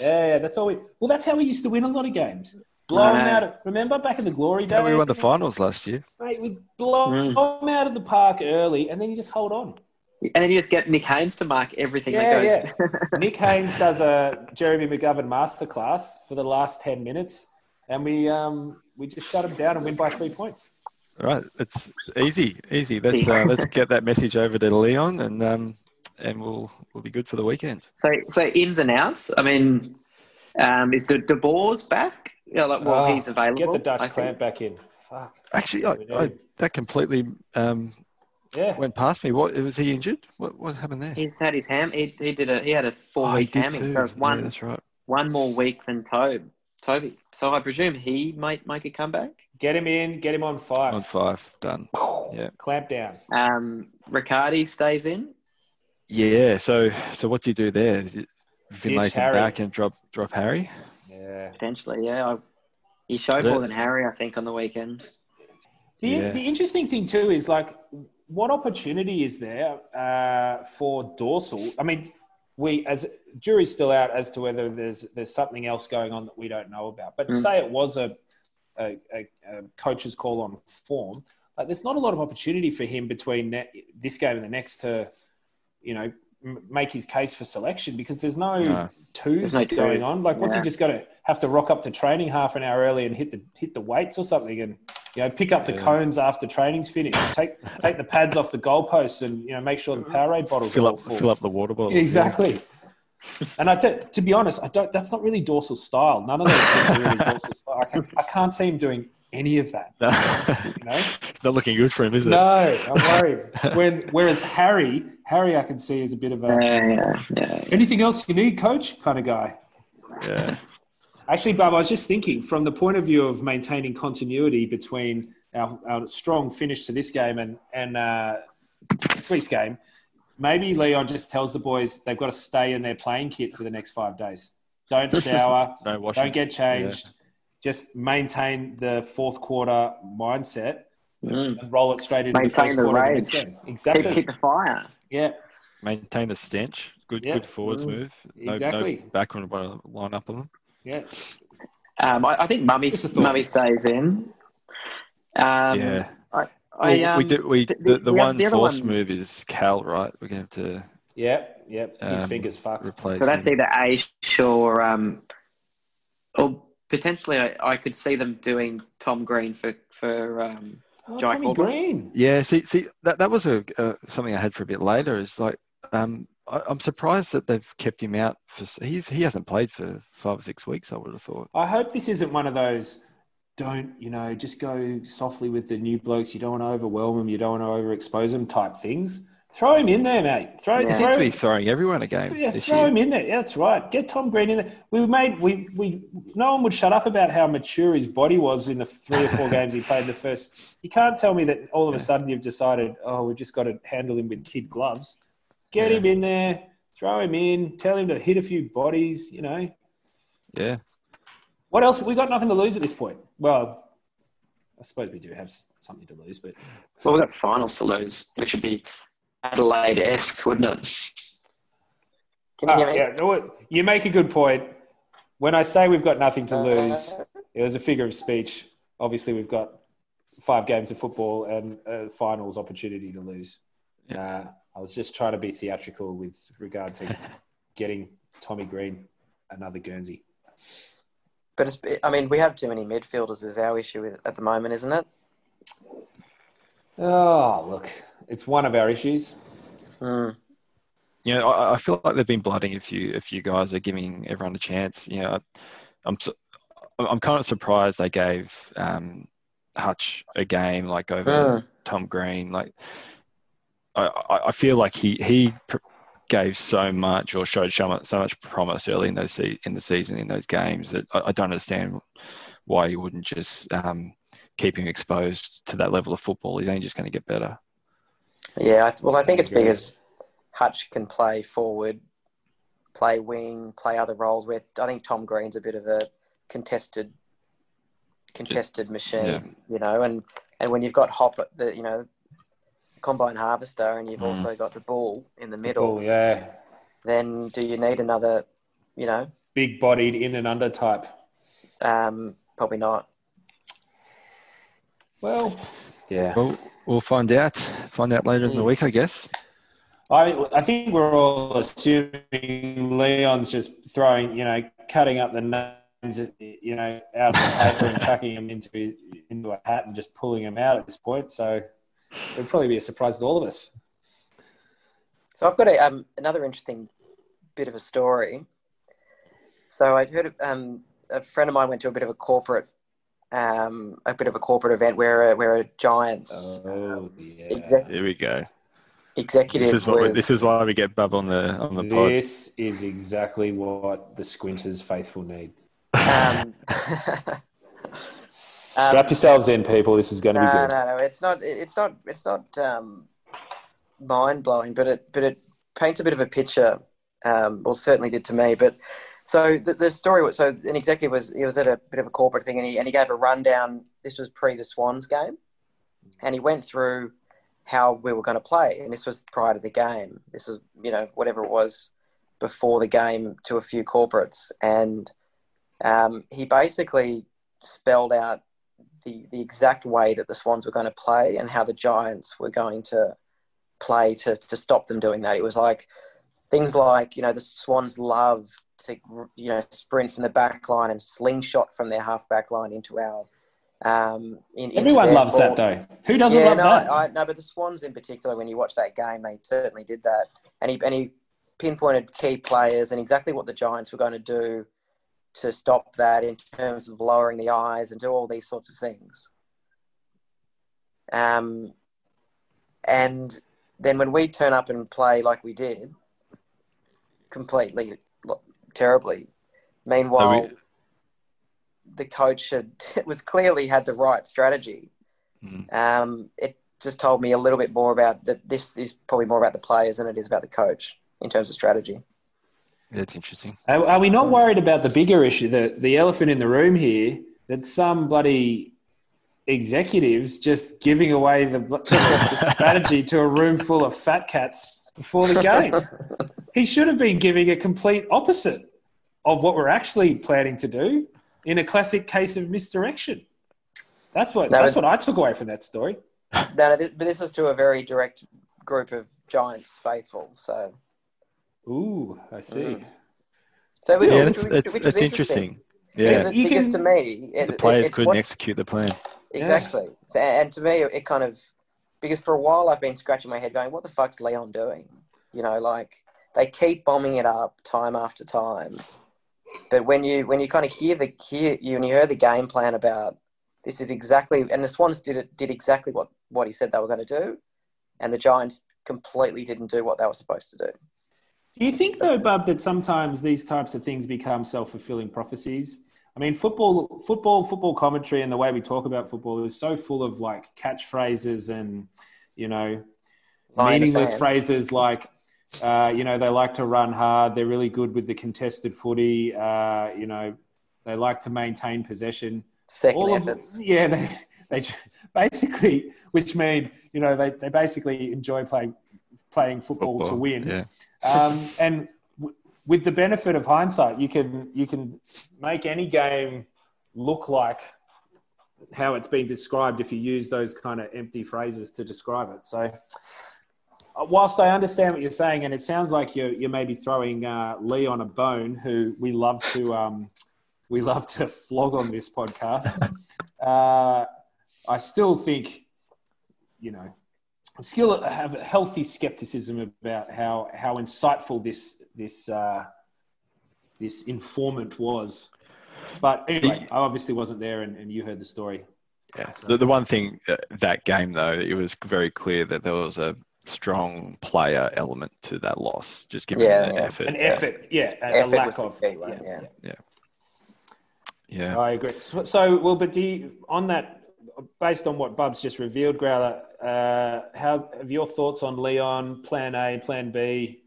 B: Yeah, yeah, that's all we. Well, that's how we used to win a lot of games. Blow them out. Of, remember back in the glory days?
A: we won the finals last year.
B: Mate, we blow
C: Mm.
B: them out of the park early, and then you just hold on.
C: and then you just get Nick Haynes to mark everything
B: Yeah,
C: that goes.
B: Nick Haynes does a Jeremy McGovern masterclass for the last ten minutes, and we um we just shut him down and win by three points.
A: All right, it's easy, easy. Let's uh, let's get that message over to Leon, and um, and we'll we'll be good for the weekend.
C: so, so ins and outs. I mean, um, is the De Boers back? Yeah, like, well,
B: Ah,
C: he's available.
B: Get the Dutch
C: I think.
B: clamp back in. Fuck.
A: Actually, I, I, that completely um,
B: Yeah.
A: went past me. What was he injured? What what happened there?
C: He's had his ham. He, he did a. He had a four
A: Oh,
C: week
A: did
C: hammy,
A: too.
C: so it's
A: Yeah,
C: one
A: that's right.
C: one more week than Toby. Toby. So I presume he might make a comeback.
B: Get him in. Get him on five.
A: On five, done. yeah.
B: Clamp down.
C: Um, Riccardi stays in.
A: Yeah. So so what do you do there? You Finlayson
B: Harry.
A: back and drop drop Harry.
B: Yeah.
C: Potentially, yeah. I, he showed more than Harry, I think, on the weekend.
B: The,
A: Yeah.
B: the interesting thing too is like, what opportunity is there uh, for dorsal? I mean, we as jury's still out as to whether there's there's something else going on that we don't know about. But
C: Mm.
B: say it was a, a, a, a coach's call on form, like there's not a lot of opportunity for him between ne- this game and the next to, you know, m- make his case for selection because there's no
A: No.
B: twos
C: There's no
B: going
C: two.
B: on. Like, what's he just got to have to rock up to training half an hour early and hit the hit the weights or something, and you know, pick up the cones after training's finished, take take the pads off the goalposts, and you know, make sure the Powerade bottles
A: Fill up
B: full.
A: fill up the water bottle.
B: exactly. And I don't, to be honest, I don't. That's not really dorsal style. None of those things are really dorsal style. I, can, I can't see him doing any of that. You know?
A: it's not looking good for him, is it?
B: No, I'm worried. When, whereas Harry, Harry, I can see is a bit of a
D: Yeah, yeah, yeah.
B: anything else you need, coach kind of guy.
A: Yeah.
B: Actually, Bob, I was just thinking from the point of view of maintaining continuity between our, our strong finish to this game and and uh, next week's game. Maybe Leon just tells the boys they've got to stay in their playing kit for the next five days. Don't shower.
A: No washing.
B: don't get changed. Just maintain the fourth quarter mindset
D: Mm.
B: and roll it straight into the
D: Maintain
B: first
D: the
B: quarter. of the
D: rage.
B: next.
D: Keep,
B: Exactly.
D: keep the fire.
B: Yeah.
A: Maintain the stench. Good,
B: Yeah.
A: good forwards
D: Mm.
A: move. No,
B: Exactly.
A: No backward line up on them.
B: Yeah.
D: Um, I, I think Mummy
B: Just a thought.
D: Mummy stays in. Um,
A: yeah.
D: I,
A: Well,
D: um,
A: we do. We
D: the-
A: the,
D: the-
A: the,
D: the
A: one
D: other
A: force
D: ones-
A: move is Cal, right? We're going to have to
B: Yep. Yep. His
A: Um,
B: fingers fucked.
A: replace.
D: So that's
A: him.
D: either Ash or um, or potentially I, I could see them doing Tom Green for for um,
B: Oh,
D: Jai
B: Tommy
D: Corbin.
B: Green.
A: Yeah, see, see, that that was a uh, something I had for a bit later. Is like, um, I, I'm surprised that they've kept him out for. He's he hasn't played for five or six weeks. I would have thought.
B: I hope this isn't one of those. Don't you know? Just go softly with the new blokes. You don't want to overwhelm them. You don't want to overexpose them. Type things. Throw him in there, mate. Throw,
D: Yeah.
B: Throw
A: seems be throwing everyone a game
B: Yeah,
A: this
B: throw
A: year.
B: him in there. Yeah, that's right. Get Tom Green in there. We made we we no one would shut up about how mature his body was in the three or four games he played. in The first, you can't tell me that all of a sudden you've decided, oh, we've just got to handle him with kid gloves. Get
A: Yeah.
B: him in there. Throw him in. Tell him to hit a few bodies. You know
A: Yeah,
B: what else? We got nothing to lose at this point. Well, I suppose we do have something to lose, but
D: well, we've got finals to lose, which would be Adelaide esque, wouldn't it? Can you
B: Ah,
D: hear me?
B: yeah, no, you make a good point. When I say we've got nothing to lose,
D: Uh,
B: it was a figure of speech. Obviously, we've got five games of football and a finals opportunity to lose. Uh, I was just trying to be theatrical with regard to getting Tommy Green another Guernsey.
C: But it's, I mean, we have too many midfielders is our issue with- at the moment, isn't it?
B: Oh, look, it's one of our issues.
C: Hmm.
A: you know, I, I feel like they've been blooding a few a few guys. They're giving everyone a chance. You know, I, I'm su- I'm kind of surprised they gave um, Hutch a game like over
C: Mm.
A: Tom Green. Like, I, I I feel like he he pr- gave so much or showed so much, so much promise early in those se- in the season in those games that I, I don't understand why you wouldn't just um, keep him exposed to that level of football. He's only just going to get better.
C: Yeah, I- well, I think it's
B: Agree.
C: because Hutch can play forward, play wing, play other roles. Where I think Tom Green's a bit of a contested, contested machine,
A: yeah.
C: you know. And and when you've got Hop, at the you know, combine harvester, and you've
A: Mm.
C: also got the ball in the middle,
B: Oh, yeah.
C: then do you need another? You know,
B: Big bodied in and under type.
C: um, probably not.
B: Well, yeah.
A: Well, we'll find out. Find out later in the
C: Mm.
A: week, I guess.
B: I I think we're all assuming Leon's just throwing, you know, cutting up the names, you know, out of the paper and chucking them into into a hat and just pulling them out at this point. So it'll probably be a surprise to all of us.
C: So I've got a, um, another interesting bit of a story. So I'd heard um, a friend of mine went to a bit of a corporate, um, a bit of a corporate event where a, where a Giants
B: Oh yeah.
C: exec,
A: Here we go.
C: executive
A: This is what we, this is why we get Bub on the on the pod.
B: This is exactly what the Squinters faithful need.
C: um,
B: Strap yourselves in, people. This is going to
C: no,
B: be good.
C: no, no. It's not. It's not. It's not um, mind blowing, but it but it paints a bit of a picture. Um, well, certainly did to me. But so the, the story was so an executive was he was at a bit of a corporate thing, and he and he gave a rundown. This was pre the Swans game, and he went through how we were going to play, and this was prior to the game. This was you know whatever it was before the game to a few corporates, and um, he basically spelled out the, the exact way that the Swans were going to play and how the Giants were going to play to, to stop them doing that. It was like things like, you know, the Swans love to, you know, sprint from the back line and slingshot from their half back line into our. Um, in,
B: Everyone loves that, though. Who doesn't
C: yeah,
B: love
C: no,
B: that?
C: I, I, no, but the Swans in particular, when you watch that game, they certainly did that. And he, and he pinpointed key players and exactly what the Giants were going to do to stop that in terms of lowering the eyes and do all these sorts of things. Um, and then when we turn up and play like we did, completely terribly. Meanwhile, we... the coach had it was clearly had the right strategy. Mm. Um, it just told me a little bit more about that. This is probably more about the players than it is about the coach in terms of strategy.
A: That's interesting.
B: Are, are we not worried about the bigger issue, the the elephant in the room here? That somebody executives just giving away the, the strategy to a room full of fat cats before the game. he should have been giving a complete opposite of what we're actually planning to do in a classic case of misdirection. That's what that's what I took away from that story.
C: No, this, but this was to a very direct group of Giants faithful. So,
B: ooh, I see. Mm.
C: So,
A: yeah, which, it's, which it's interesting. interesting. Yeah,
C: because, because to me,
A: it, the players it, it, couldn't what, execute the plan.
C: Exactly. Yeah. So, and to me, it kind of because for a while I've been scratching my head, going, "What the fuck's Leon doing?" You know, like they keep bombing it up time after time. But when you when you kind of hear the hear you and you hear the game plan about this is exactly and the Swans did it did exactly what what he said they were going to do, and the Giants completely didn't do what they were supposed to do.
B: Do you think though, Bub, that sometimes these types of things become self fulfilling prophecies? I mean, football, football, football commentary, and the way we talk about football is so full of like catchphrases and you know meaningless phrases like uh, you know they like to run hard. They're really good with the contested footy. Uh, you know they like to maintain possession.
C: Second All efforts.
B: Of, yeah, they, they basically, which mean you know they, they basically enjoy playing playing football, football to win.
A: Yeah.
B: Um, and with the benefit of hindsight, you can you can make any game look like how it's been described if you use those kind of empty phrases to describe it. So, whilst I understand what you're saying, and it sounds like you're you're maybe throwing uh, Leon a bone, who we love to um, we love to flog on this podcast. uh, I still think, you know, I still have a healthy skepticism about how how insightful this this uh, this informant was. But anyway, I obviously wasn't there, and, and you heard the story.
A: Yeah. So. The, the one thing uh, that game though, it was very clear that there was a strong player element to that loss. Just giving yeah,
B: an
A: yeah. effort,
B: an effort, yeah, a,
C: effort
B: a lack of,
C: yeah, yeah,
A: yeah, yeah.
B: I agree. So, so well, but do you, on that, based on what Bub's just revealed, Growler, uh, how have your thoughts on Leon, Plan A, Plan B?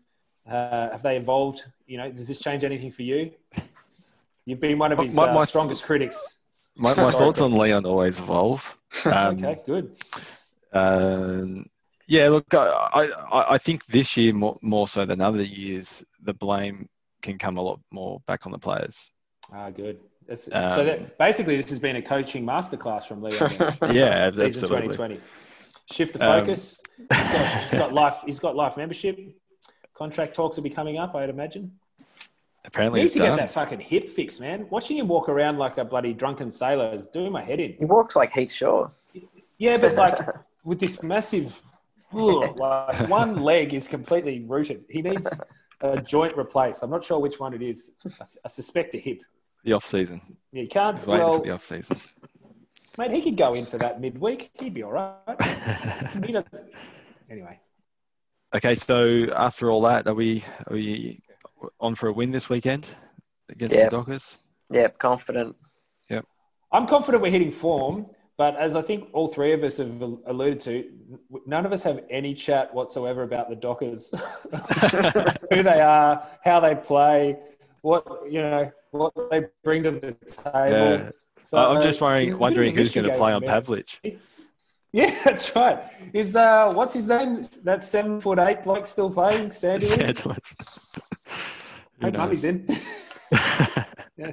B: Uh, have they evolved? You know, does this change anything for you? You've been one of his my, my, uh, strongest critics.
A: My, my thoughts on Leon always evolve.
B: Um, okay, good.
A: Uh, yeah, look, I, I, I think this year more, more so than other years, the blame can come a lot more back on the players.
B: Ah, good. Um, so that, basically, this has been a coaching masterclass from Leon.
A: yeah, absolutely. 2020.
B: Shift the focus. Um, he's, got, he's got life. He's got life membership. Contract talks will be coming up, I'd imagine.
A: Apparently,
B: he needs to
A: done.
B: get that fucking hip fix, man. Watching him walk around like a bloody drunken sailor is doing my head in.
C: He walks like Heath Shaw.
B: Yeah, but like with this massive, ugh, like one leg is completely rooted. He needs a joint replaced. I'm not sure which one it is. I, I suspect a hip.
A: The off season.
B: Yeah, you can't.
A: He's
B: well,
A: for the off season.
B: Mate, he could go in for that midweek. He'd be all right. anyway.
A: Okay, so after all that, are we are we on for a win this weekend against yep. the Dockers?
C: Yep, confident.
A: Yep.
B: I'm confident we're hitting form, but as I think all three of us have alluded to, none of us have any chat whatsoever about the Dockers, who they are, how they play, what you know, what they bring to the table. Yeah.
A: So, I'm just wondering, wondering who's going to play on Pavlich.
B: Yeah, that's right. Is uh, what's his name? That seven foot eight bloke still playing? Sandy. Hey, mummy's in. yeah.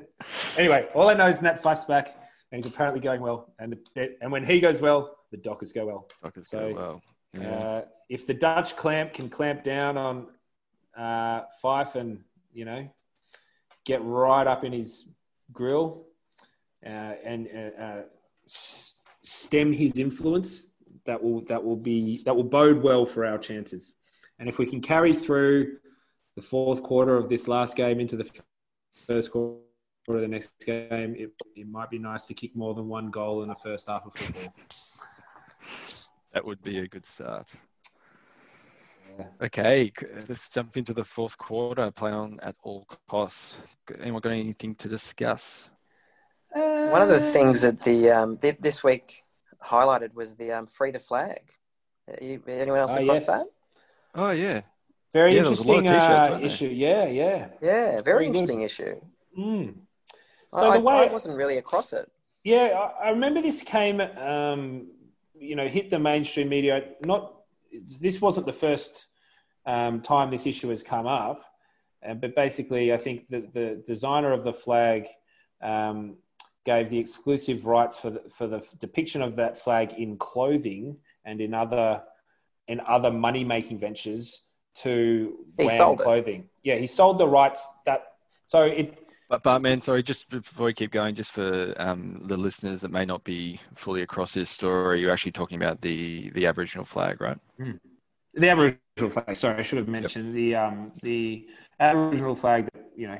B: Anyway, all I know is Nat Fyfe's back, and he's apparently going well. And the, and when he goes well, the Dockers go well.
A: Dockers so, go well.
B: Yeah. Uh, if the Dutch clamp can clamp down on uh, Fyfe and you know get right up in his grill uh, and uh, uh stem his influence, that will that will be that will bode well for our chances. And if we can carry through the fourth quarter of this last game into the first quarter of the next game, it, it might be nice to kick more than one goal in the first half of football.
A: That would be a good start. Okay, let's jump into the fourth quarter. Play on at all costs. Anyone got anything to discuss?
E: One of the things that the um, th- this week highlighted was the um, free the flag. Uh, you- Anyone else
B: Ah,
E: across
B: yes.
E: that?
A: Oh yeah,
B: Very
A: Yeah, there was a lot of
B: interesting uh,
A: weren't
B: issue. Yeah, yeah.
E: Yeah, very
B: Very good.
E: interesting issue.
B: Mm. So
E: I,
B: the way-
E: I wasn't really across it.
B: Yeah, I, I remember this came, um, you know, hit the mainstream media. Not this wasn't the first um, time this issue has come up, uh, but basically, I think the, the designer of the flag um, gave the exclusive rights for the, for the depiction of that flag in clothing and in other in other money making ventures to
E: He
B: WAM
E: sold it.
B: clothing. Yeah, he sold the rights that. So it
A: but, but man, sorry, just before we keep going, just for um, the listeners that may not be fully across this story, you're actually talking about the the Aboriginal flag, right?
B: the Aboriginal flag. Sorry, I should have mentioned the um, the Aboriginal flag. That you know,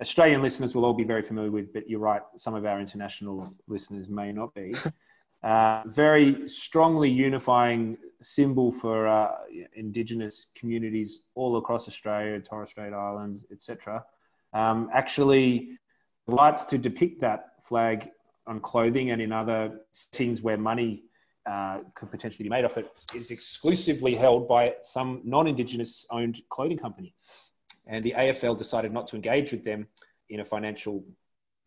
B: Australian listeners will all be very familiar with, but you're right. Some of our international listeners may not be. uh, very strongly unifying symbol for uh, Indigenous communities all across Australia, Torres Strait Islands, etc. Um, actually, rights to depict that flag on clothing and in other settings where money uh, could potentially be made off it is exclusively held by some non-indigenous owned clothing company. And the afl decided not to engage with them in a financial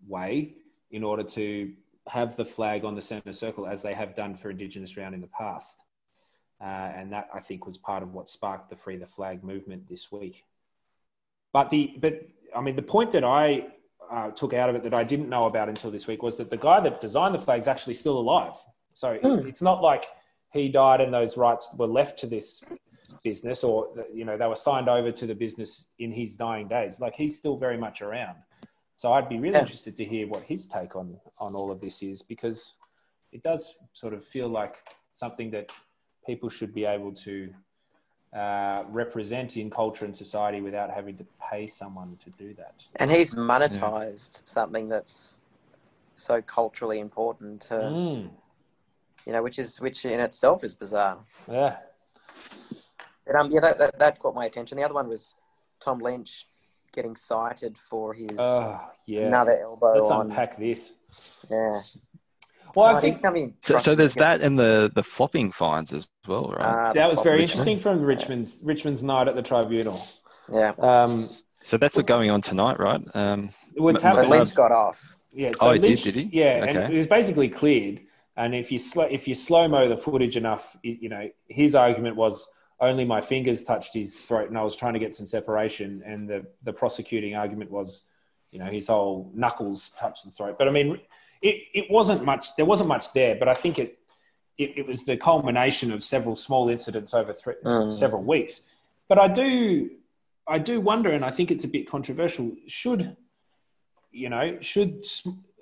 B: way in order to have the flag on the centre circle as they have done for indigenous round in the past. Uh, and that i think was part of what sparked the free the flag movement this week. But the but i mean the point that i uh, took out of it that i didn't know about until this week was that the guy that designed the flag is actually still alive so
E: Hmm.
B: it's not like he died and those rights were left to this business or you know they were signed over to the business in his dying days like he's still very much around so i'd be really
E: Yeah.
B: interested to hear what his take on on all of this is because it does sort of feel like something that people should be able to uh, represent in culture and society without having to pay someone to do that
E: And he's monetized something that's so culturally important to,
B: Mm,
E: you know, which is which in itself is bizarre.
B: yeah
E: But um, yeah, that, that that caught my attention. The other one was Tom Lynch getting cited for his
B: oh yeah
E: another elbow
B: let's
E: on.
B: unpack this
E: Yeah,
B: well i think.
A: So, so there's that and the the flopping fines as well, right?
E: Ah,
B: that was very
A: Richmond.
B: interesting from richmond's richmond's night at the tribunal
E: Yeah,
B: um,
A: so that's what's going on tonight, right? Um,
B: what's
A: So
E: so
B: happened
E: Lynch got off.
B: Yeah.
A: Oh, he did,
B: Lynch-
A: did he?
B: Yeah, and
A: Okay.
B: it was basically cleared. And if you sl- if you slow mo the footage enough, it- you know, his argument was only my fingers touched his throat, and I was trying to get some separation. And the the prosecuting argument was, you know, his whole knuckles touched the throat. But I mean, it it wasn't much. There wasn't much there. But I think it it, it was the culmination of several small incidents over three,
E: Mm.
B: several weeks. But I do I do wonder, and I think it's a bit controversial. Should you know, should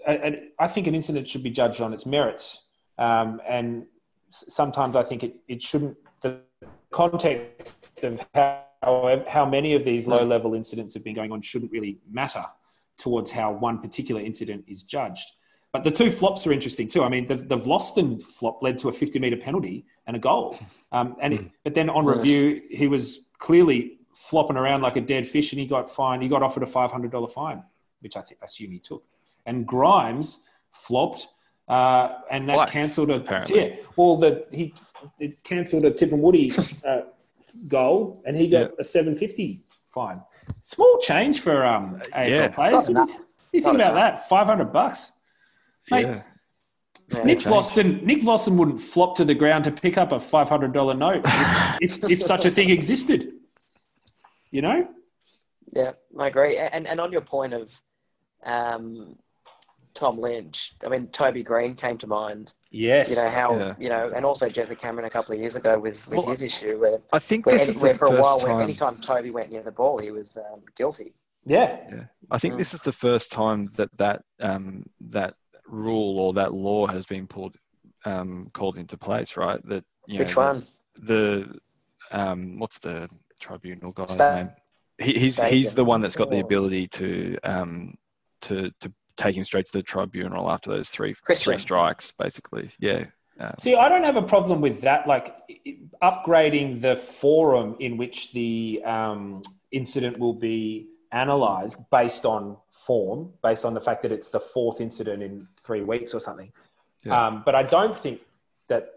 B: and I think an incident should be judged on its merits, um, and sometimes I think it, it shouldn't. The context of how how many of these low level incidents have been going on shouldn't really matter towards how one particular incident is judged. But the two flops are interesting too. I mean, the, the Vlastuin flop led to a 50 meter penalty and a goal. Um, and it, but then on review, he was clearly flopping around like a dead fish, and he got fined. He got offered a $500 fine, which I think I assume he took. And Grimes flopped, uh, and that
A: Twice,
B: cancelled a
A: apparently.
B: yeah. Well, the he it cancelled a Tip and Woody uh, goal, and he got
A: Yeah.
B: a 750 fine. Small change for um, AFL
A: Yeah.
B: players.
E: not
B: What do you, what do you think
E: Not
B: about that? 500 bucks. Mate,
A: yeah.
E: Yeah.
B: Nick
A: change.
B: Vlastuin, Nick Vlastuin wouldn't flop to the ground to pick up a five hundred dollar note if, if, if such a thing existed. You know?
E: Yeah, I agree. And and on your point of um, Tom Lynch, I mean Toby Greene came to mind.
B: Yes.
E: You know how
A: Yeah.
E: you know, and also Jezza Cameron a couple of years ago with, with
A: Well,
E: his issue where
A: I think
E: where,
A: this
E: any,
A: is
E: where
A: the
E: for a
A: first
E: while, where
A: time.
E: anytime Toby went near the ball, he was um, guilty.
B: yeah.
A: I think
E: Mm.
A: this is the first time that that um, that rule or that law has been pulled um, called into place, right? That you know,
E: Which one?
A: The um, what's the tribunal guy's
E: Sta-
A: name? he, he's
E: Save
A: he's the one that's got the ability to um to to take him straight to the tribunal after those three
E: Christian.
A: three strikes, basically. Yeah. Um,
B: See, I don't have a problem with that. Like upgrading the forum in which the um, incident will be analysed based on form, based on the fact that it's the fourth incident in three weeks or something.
A: Yeah.
B: Um, but I don't think that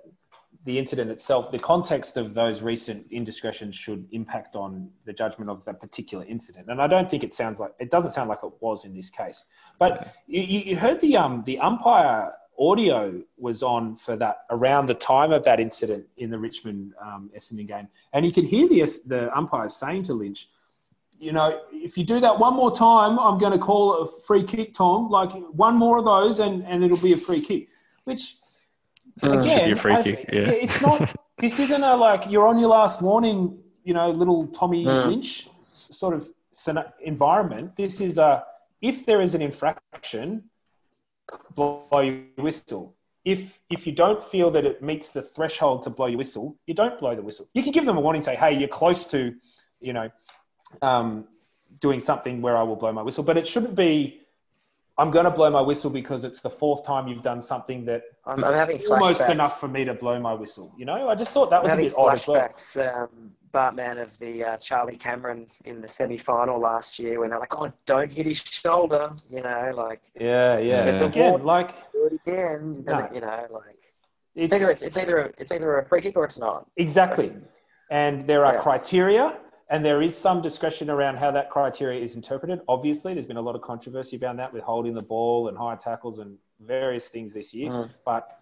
B: the incident itself, the context of those recent indiscretions, should impact on the judgment of that particular incident. And I don't think it sounds like it doesn't sound like it was in this case. But you, you you heard the um the umpire audio was on for that around the time of that incident in the Richmond um, Essendon game, and you could hear the the umpires saying to Lynch, you know, if you do that one more time, I'm going to call it a free kick, Tom. Like one more of those, and and it'll be a free kick. Which
A: Should be
B: again,
A: a free kick, yeah.
B: it's not. This isn't a like you're on your last warning. You know, little Tommy
C: Mm.
B: Lynch sort of environment. This is a if there is an infraction, blow your whistle. If if you don't feel that it meets the threshold to blow your whistle, you don't blow the whistle. You can give them a warning, say, "Hey, you're close to, you know, um, doing something where I will blow my whistle." But it shouldn't be. I'm going to blow my whistle because it's the fourth time you've done something that
E: I'm, I'm having
B: almost
E: flashbacks.
B: enough for me to blow my whistle. You know, I just thought that
E: I'm
B: was a bit odd as well.
E: flashbacks. Um, Bartman of the uh, Charlie Cameron in the semi-final last year when they're like, "Oh, don't hit his shoulder," you know, like
B: Yeah, yeah.
A: Yeah.
B: It's again like
E: do it again,
B: No.
E: you know, like
B: it's,
E: it's either it's, it's either a, it's either a free kick or it's not.
B: exactly, and there are
E: Yeah.
B: criteria, and there is some discretion around how that criteria is interpreted. Obviously, there's been a lot of controversy around that with holding the ball and high tackles and various things this year.
E: Mm.
B: But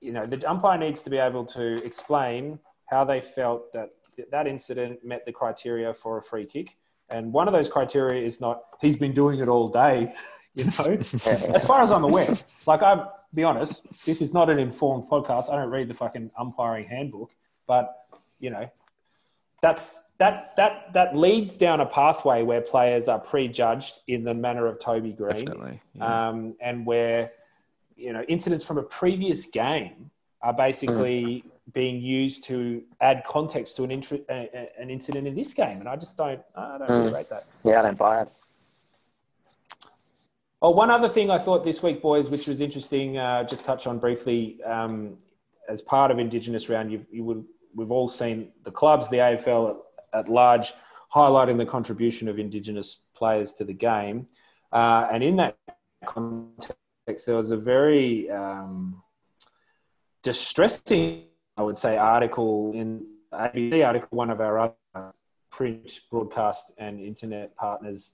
B: you know, the umpire needs to be able to explain how they felt that that incident met the criteria for a free kick. And one of those criteria is not he's been doing it all day, you know. as far as I'm aware, like I'm be honest, this is not an informed podcast. I don't read the fucking umpiring handbook, but you know, that's that that that leads down a pathway where players are prejudged in the manner of Toby
A: Greene. Yeah.
B: um, and where you know incidents from a previous game are basically being used to add context to an intr- a, an incident in this game, and I just don't I don't really
E: Mm.
B: rate that.
E: Yeah, I don't buy it.
B: Oh, one other thing I thought this week, boys, which was interesting, uh, just touch on briefly, um, as part of Indigenous Round, you've, you would, we've all seen the clubs, the AFL at, at large, highlighting the contribution of Indigenous players to the game. Uh, and in that context, there was a very um, distressing, I would say, article in ABC article, one of our other print, broadcast, and internet partners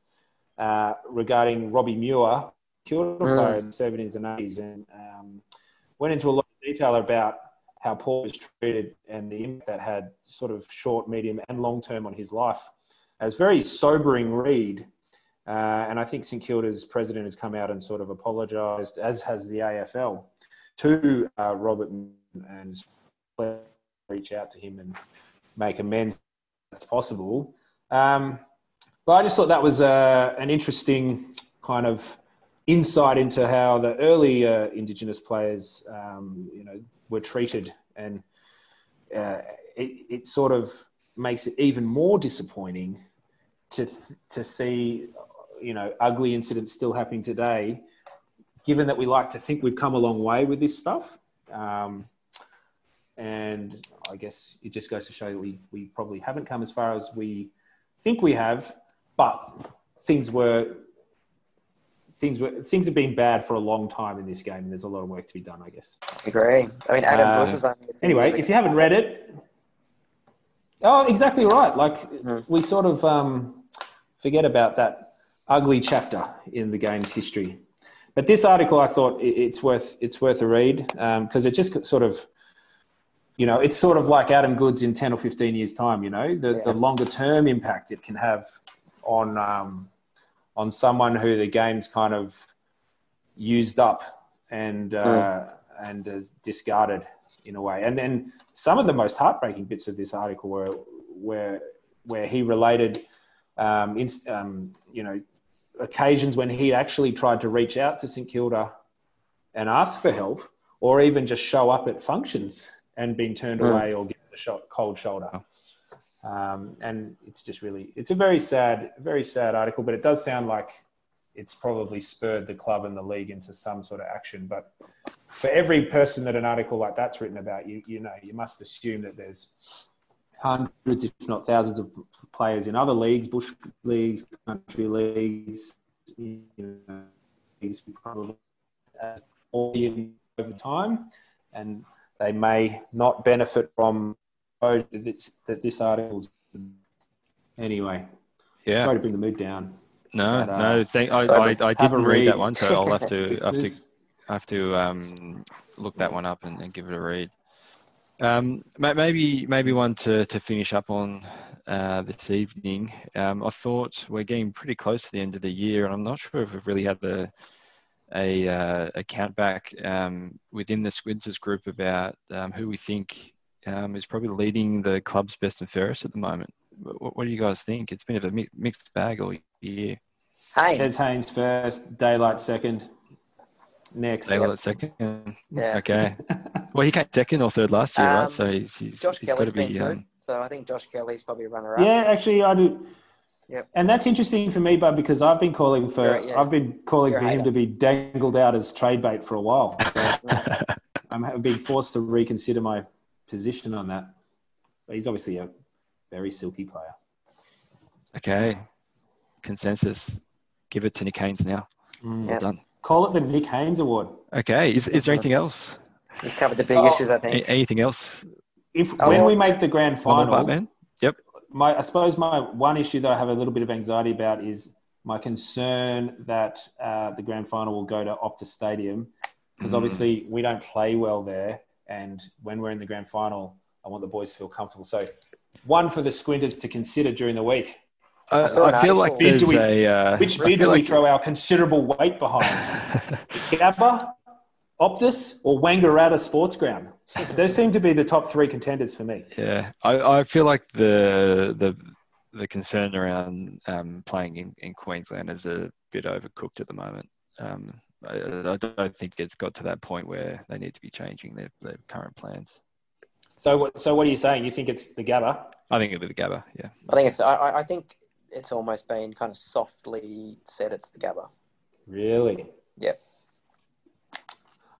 B: uh, regarding Robbie Muir, Kilda
E: Mm.
B: player in the 70s and 80s, and um, went into a lot of detail about how Paul was treated and the impact that had sort of short, medium, and long term on his life. It was a very sobering read. Uh, and I think St Kilda's president has come out and sort of apologised, as has the AFL, to uh, Robert and reach out to him and make amends as possible. Um, but I just thought that was uh, an interesting kind of insight into how the early Indigenous players, um, you know, were treated, and uh, it, it sort of makes it even more disappointing to to see, you know, ugly incidents still happening today. Given that we like to think we've come a long way with this stuff, um, and I guess it just goes to show that we we probably haven't come as far as we think we have, but things were things were things have been bad for a long time in this game, and there's a lot of work to be done, I guess.
E: Agree. I mean, Adam Bush was
B: Anyway, if you haven't read it, oh, exactly right. Like
E: Mhm.
B: we sort of um, forget about that ugly chapter in the game's history. But this article, I thought it's worth it's worth a read because it just sort of, you know, it's sort of like Adam Goodes in ten or fifteen years' time. You know, the,
E: Yeah.
B: the longer term impact it can have on um, on someone who the game's kind of used up and uh, and is discarded in a way. And then some of the most heartbreaking bits of this article were where where he related, um, in, um, you know, occasions when he actually tried to reach out to St Kilda and ask for help, or even just show up at functions and been turned
E: Mm.
B: away or given a shot, cold shoulder. Um, and it's just really, it's a very sad, very sad article, but it does sound like it's probably spurred the club and the league into some sort of action. But for every person that an article like that's written about, you, you know, you must assume that there's hundreds, if not thousands, of players in other leagues, bush leagues, country leagues, you know, probably over time, and they may not benefit from that this, that this article's anyway.
A: Yeah.
B: Sorry to bring the mood down.
A: No,
B: But, uh,
A: no. Thank, I,
B: so
A: I, I didn't read
B: read.
A: that one, so I'll have to have to have to um, look that one up and, and give it a read. Um, maybe maybe one to, to finish up on uh, this evening. Um, I thought we're getting pretty close to the end of the year, and I'm not sure if we've really had a a, uh, a count back um, within the Squinters group about um, who we think um, is probably leading the club's best and fairest at the moment. What, what do you guys think? It's been a mi- mixed bag all year.
B: Des
E: Haynes.
B: Haynes first, Daylight second. Next.
A: Daylight at second.
E: Yeah.
A: Okay. Well, he came second or third last year,
E: Um,
A: right? So he's, he's,
E: Josh
A: he's got to be.
E: been good,
A: Um,
E: so I think Josh Kelly's probably a runner-up.
B: Yeah, actually, I do.
E: Yep.
B: And that's interesting for me, bud, because I've been calling for
E: You're- yeah.
B: I've been calling
E: You're
B: for him to be dangled out as trade bait for a while. So I'm being forced to reconsider my position on that. But he's obviously a very silky player.
A: okay. Consensus. Give it to Nick Haynes now. Well
E: Yeah.
A: done.
B: Call it the Nick Haynes Award.
A: Okay. Is, is there anything else?
E: You've covered the big
B: Oh,
E: issues, I think.
A: anything else?
B: If
E: Oh,
B: when
E: well-
B: we make the grand final,
A: part, man.
B: my I suppose my one issue that I have a little bit of anxiety about is my concern that uh, the grand final will go to Optus Stadium because
A: Mm.
B: obviously we don't play well there, and when we're in the grand final, I want the boys to feel comfortable. So, one for the squinters to consider during the week:
A: I,
E: saw
A: I feel like
B: Bid
A: there's
B: do we-
A: a. Uh,
B: which
A: I
B: bid
A: feel
B: do we
A: like-
B: throw our considerable weight behind? Gabba, Optus, or Wangaratta Sports Ground? Those seem to be the top three contenders for me.
A: Yeah, I, I feel like the the the concern around um, playing in, in Queensland is a bit overcooked at the moment. Um, I, I don't think it's got to that point where they need to be changing their, their current plans.
B: So, what- so what are you saying? You think it's the Gabba?
A: I think it'll be the Gabba. Yeah.
E: I think it's. I- I, I think it's almost been kind of softly said it's the Gabba.
B: Really?
E: Yep.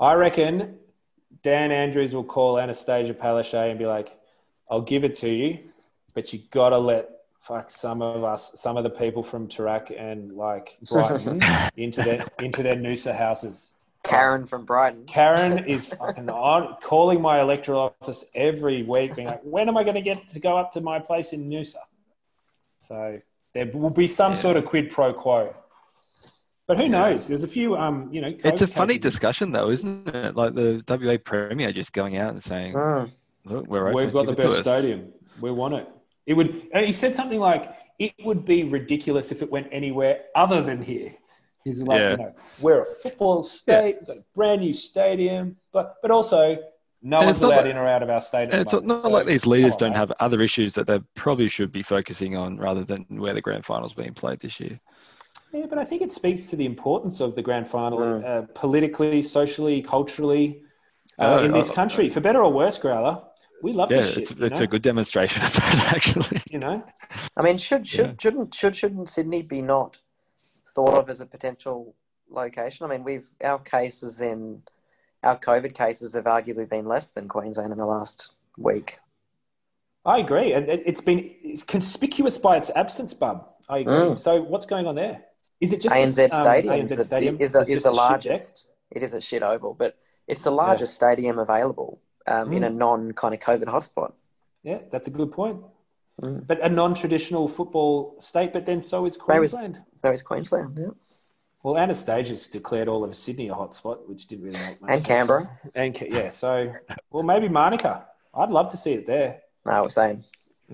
B: I reckon Dan Andrews will call Anastasia Palaszczuk and be like, "I'll give it to you, but you got to let fuck some of us, some of the people from Toorak and like Brighton into their into their Noosa houses."
E: Karen from Brighton.
B: Karen is fucking on calling my electoral office every week, being like, "When am I going to get to go up to my place in Noosa?" So there will be some
A: Yeah.
B: sort of quid pro quo. But who knows? There's a few, um, you know.
A: It's a
B: COVID
A: funny
B: cases.
A: discussion, though, isn't it? Like the WA Premier just going out and saying,
E: Mm.
A: "Look, we're open.
B: We've got the
A: give it to
B: best stadium. We want it. It would. And he said something like, "It would be ridiculous if it went anywhere other than here." He's like,
A: Yeah.
B: you know, we're a football state, we've got a brand new stadium, but but also no
A: And
B: one's allowed
A: like-
B: in or out of our stadium.
A: And it's not, not like these leaders don't have other issues that they probably should be focusing on rather than where the grand final's being played this year.
B: Yeah, but I think it speaks to the importance of the grand final,
E: Mm.
B: uh, politically, socially, culturally, uh, in this
A: I-
B: country, for better or worse, Growler. We love
A: Yeah,
B: this shit.
A: it's,
B: you,
A: it's
B: know?
A: a good demonstration of that, actually.
B: you know,
E: I mean, should should
A: Yeah.
E: shouldn't should shouldn't Sydney be not thought of as a potential location? I mean, we've our cases in our COVID cases have arguably been less than Queensland in the last week.
B: I agree, and it- it's been it's conspicuous by its absence, bub. I agree.
E: Mm.
B: So, what's going on there? Is it just
E: ANZ
B: um,
E: Stadium
B: ANZ
E: is the,
B: Stadium
E: is the,
B: It's
E: is the
B: a shit deck?
E: largest. It is a shit oval, but it's the largest stadium available um, in a non kind of COVID hotspot.
B: Yeah, that's a good point.
E: Mm.
B: But a non-traditional football state, but then so is
E: So is-
B: Queensland.
E: So is Queensland, yeah.
B: Well, Anastasia's declared all of Sydney a hotspot, which didn't really make much
E: and
B: sense.
E: Canberra.
B: And Ca- yeah, so well maybe Manuka. I'd love to see it there.
E: No, I was saying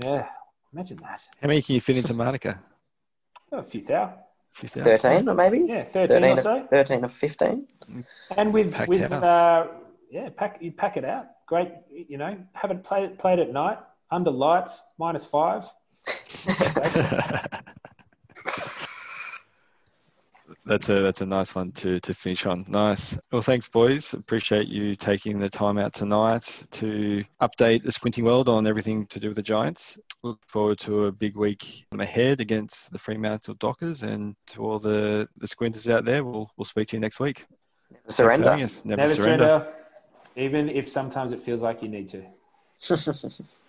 B: Yeah, imagine that.
A: How many can you fit into Manuka?
B: Oh, a few thou.
E: thirteen or maybe
B: Yeah, thirteen or so.
E: thirteen of fifteen.
B: And with
A: Packed
B: with uh, yeah, pack you pack it out. Great, you know, have it played played at night under lights, minus five.
A: that's a that's a nice one to to finish on. Nice. Well, thanks, boys. Appreciate you taking the time out tonight to update the Squinting World on everything to do with the Giants. Look forward to a big week ahead against the Fremantle Dockers, and to all the the squinters out there, we'll we'll speak to you next week.
C: Surrender.
A: Never,
F: Never
A: Never, surrender.
F: surrender, even if sometimes it feels like you need to.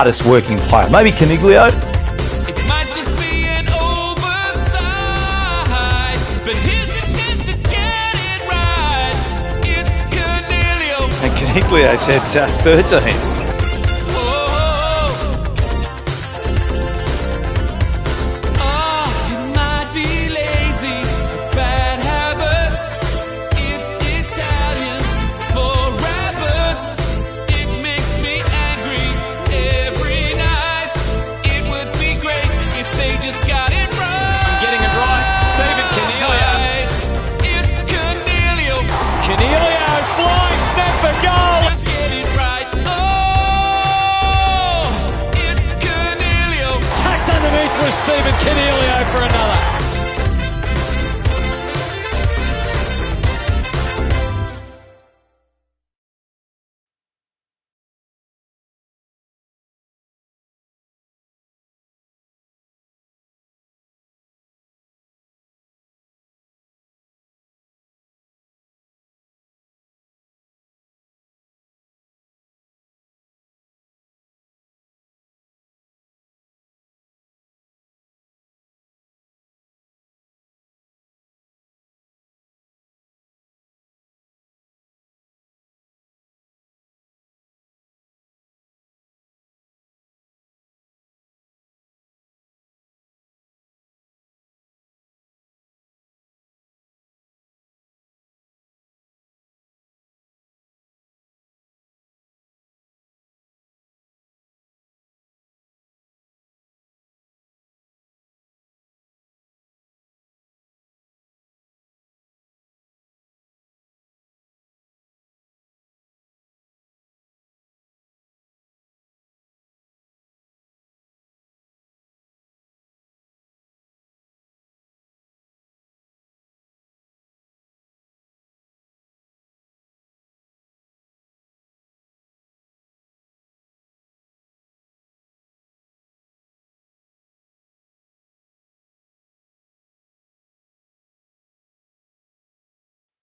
G: hardest working player, maybe Coniglio.
H: it might just be an oversight, but here's a chance to get it right.
G: And Coniglio said uh, third to him.
H: Just got it right.
I: I'm getting it right. Stephen Cornelio.
H: It's Cornelio.
I: Cornelio flying step for goal.
H: Just get it right. Oh, it's Cornelio.
I: Tacked underneath was Stephen Cornelio for another.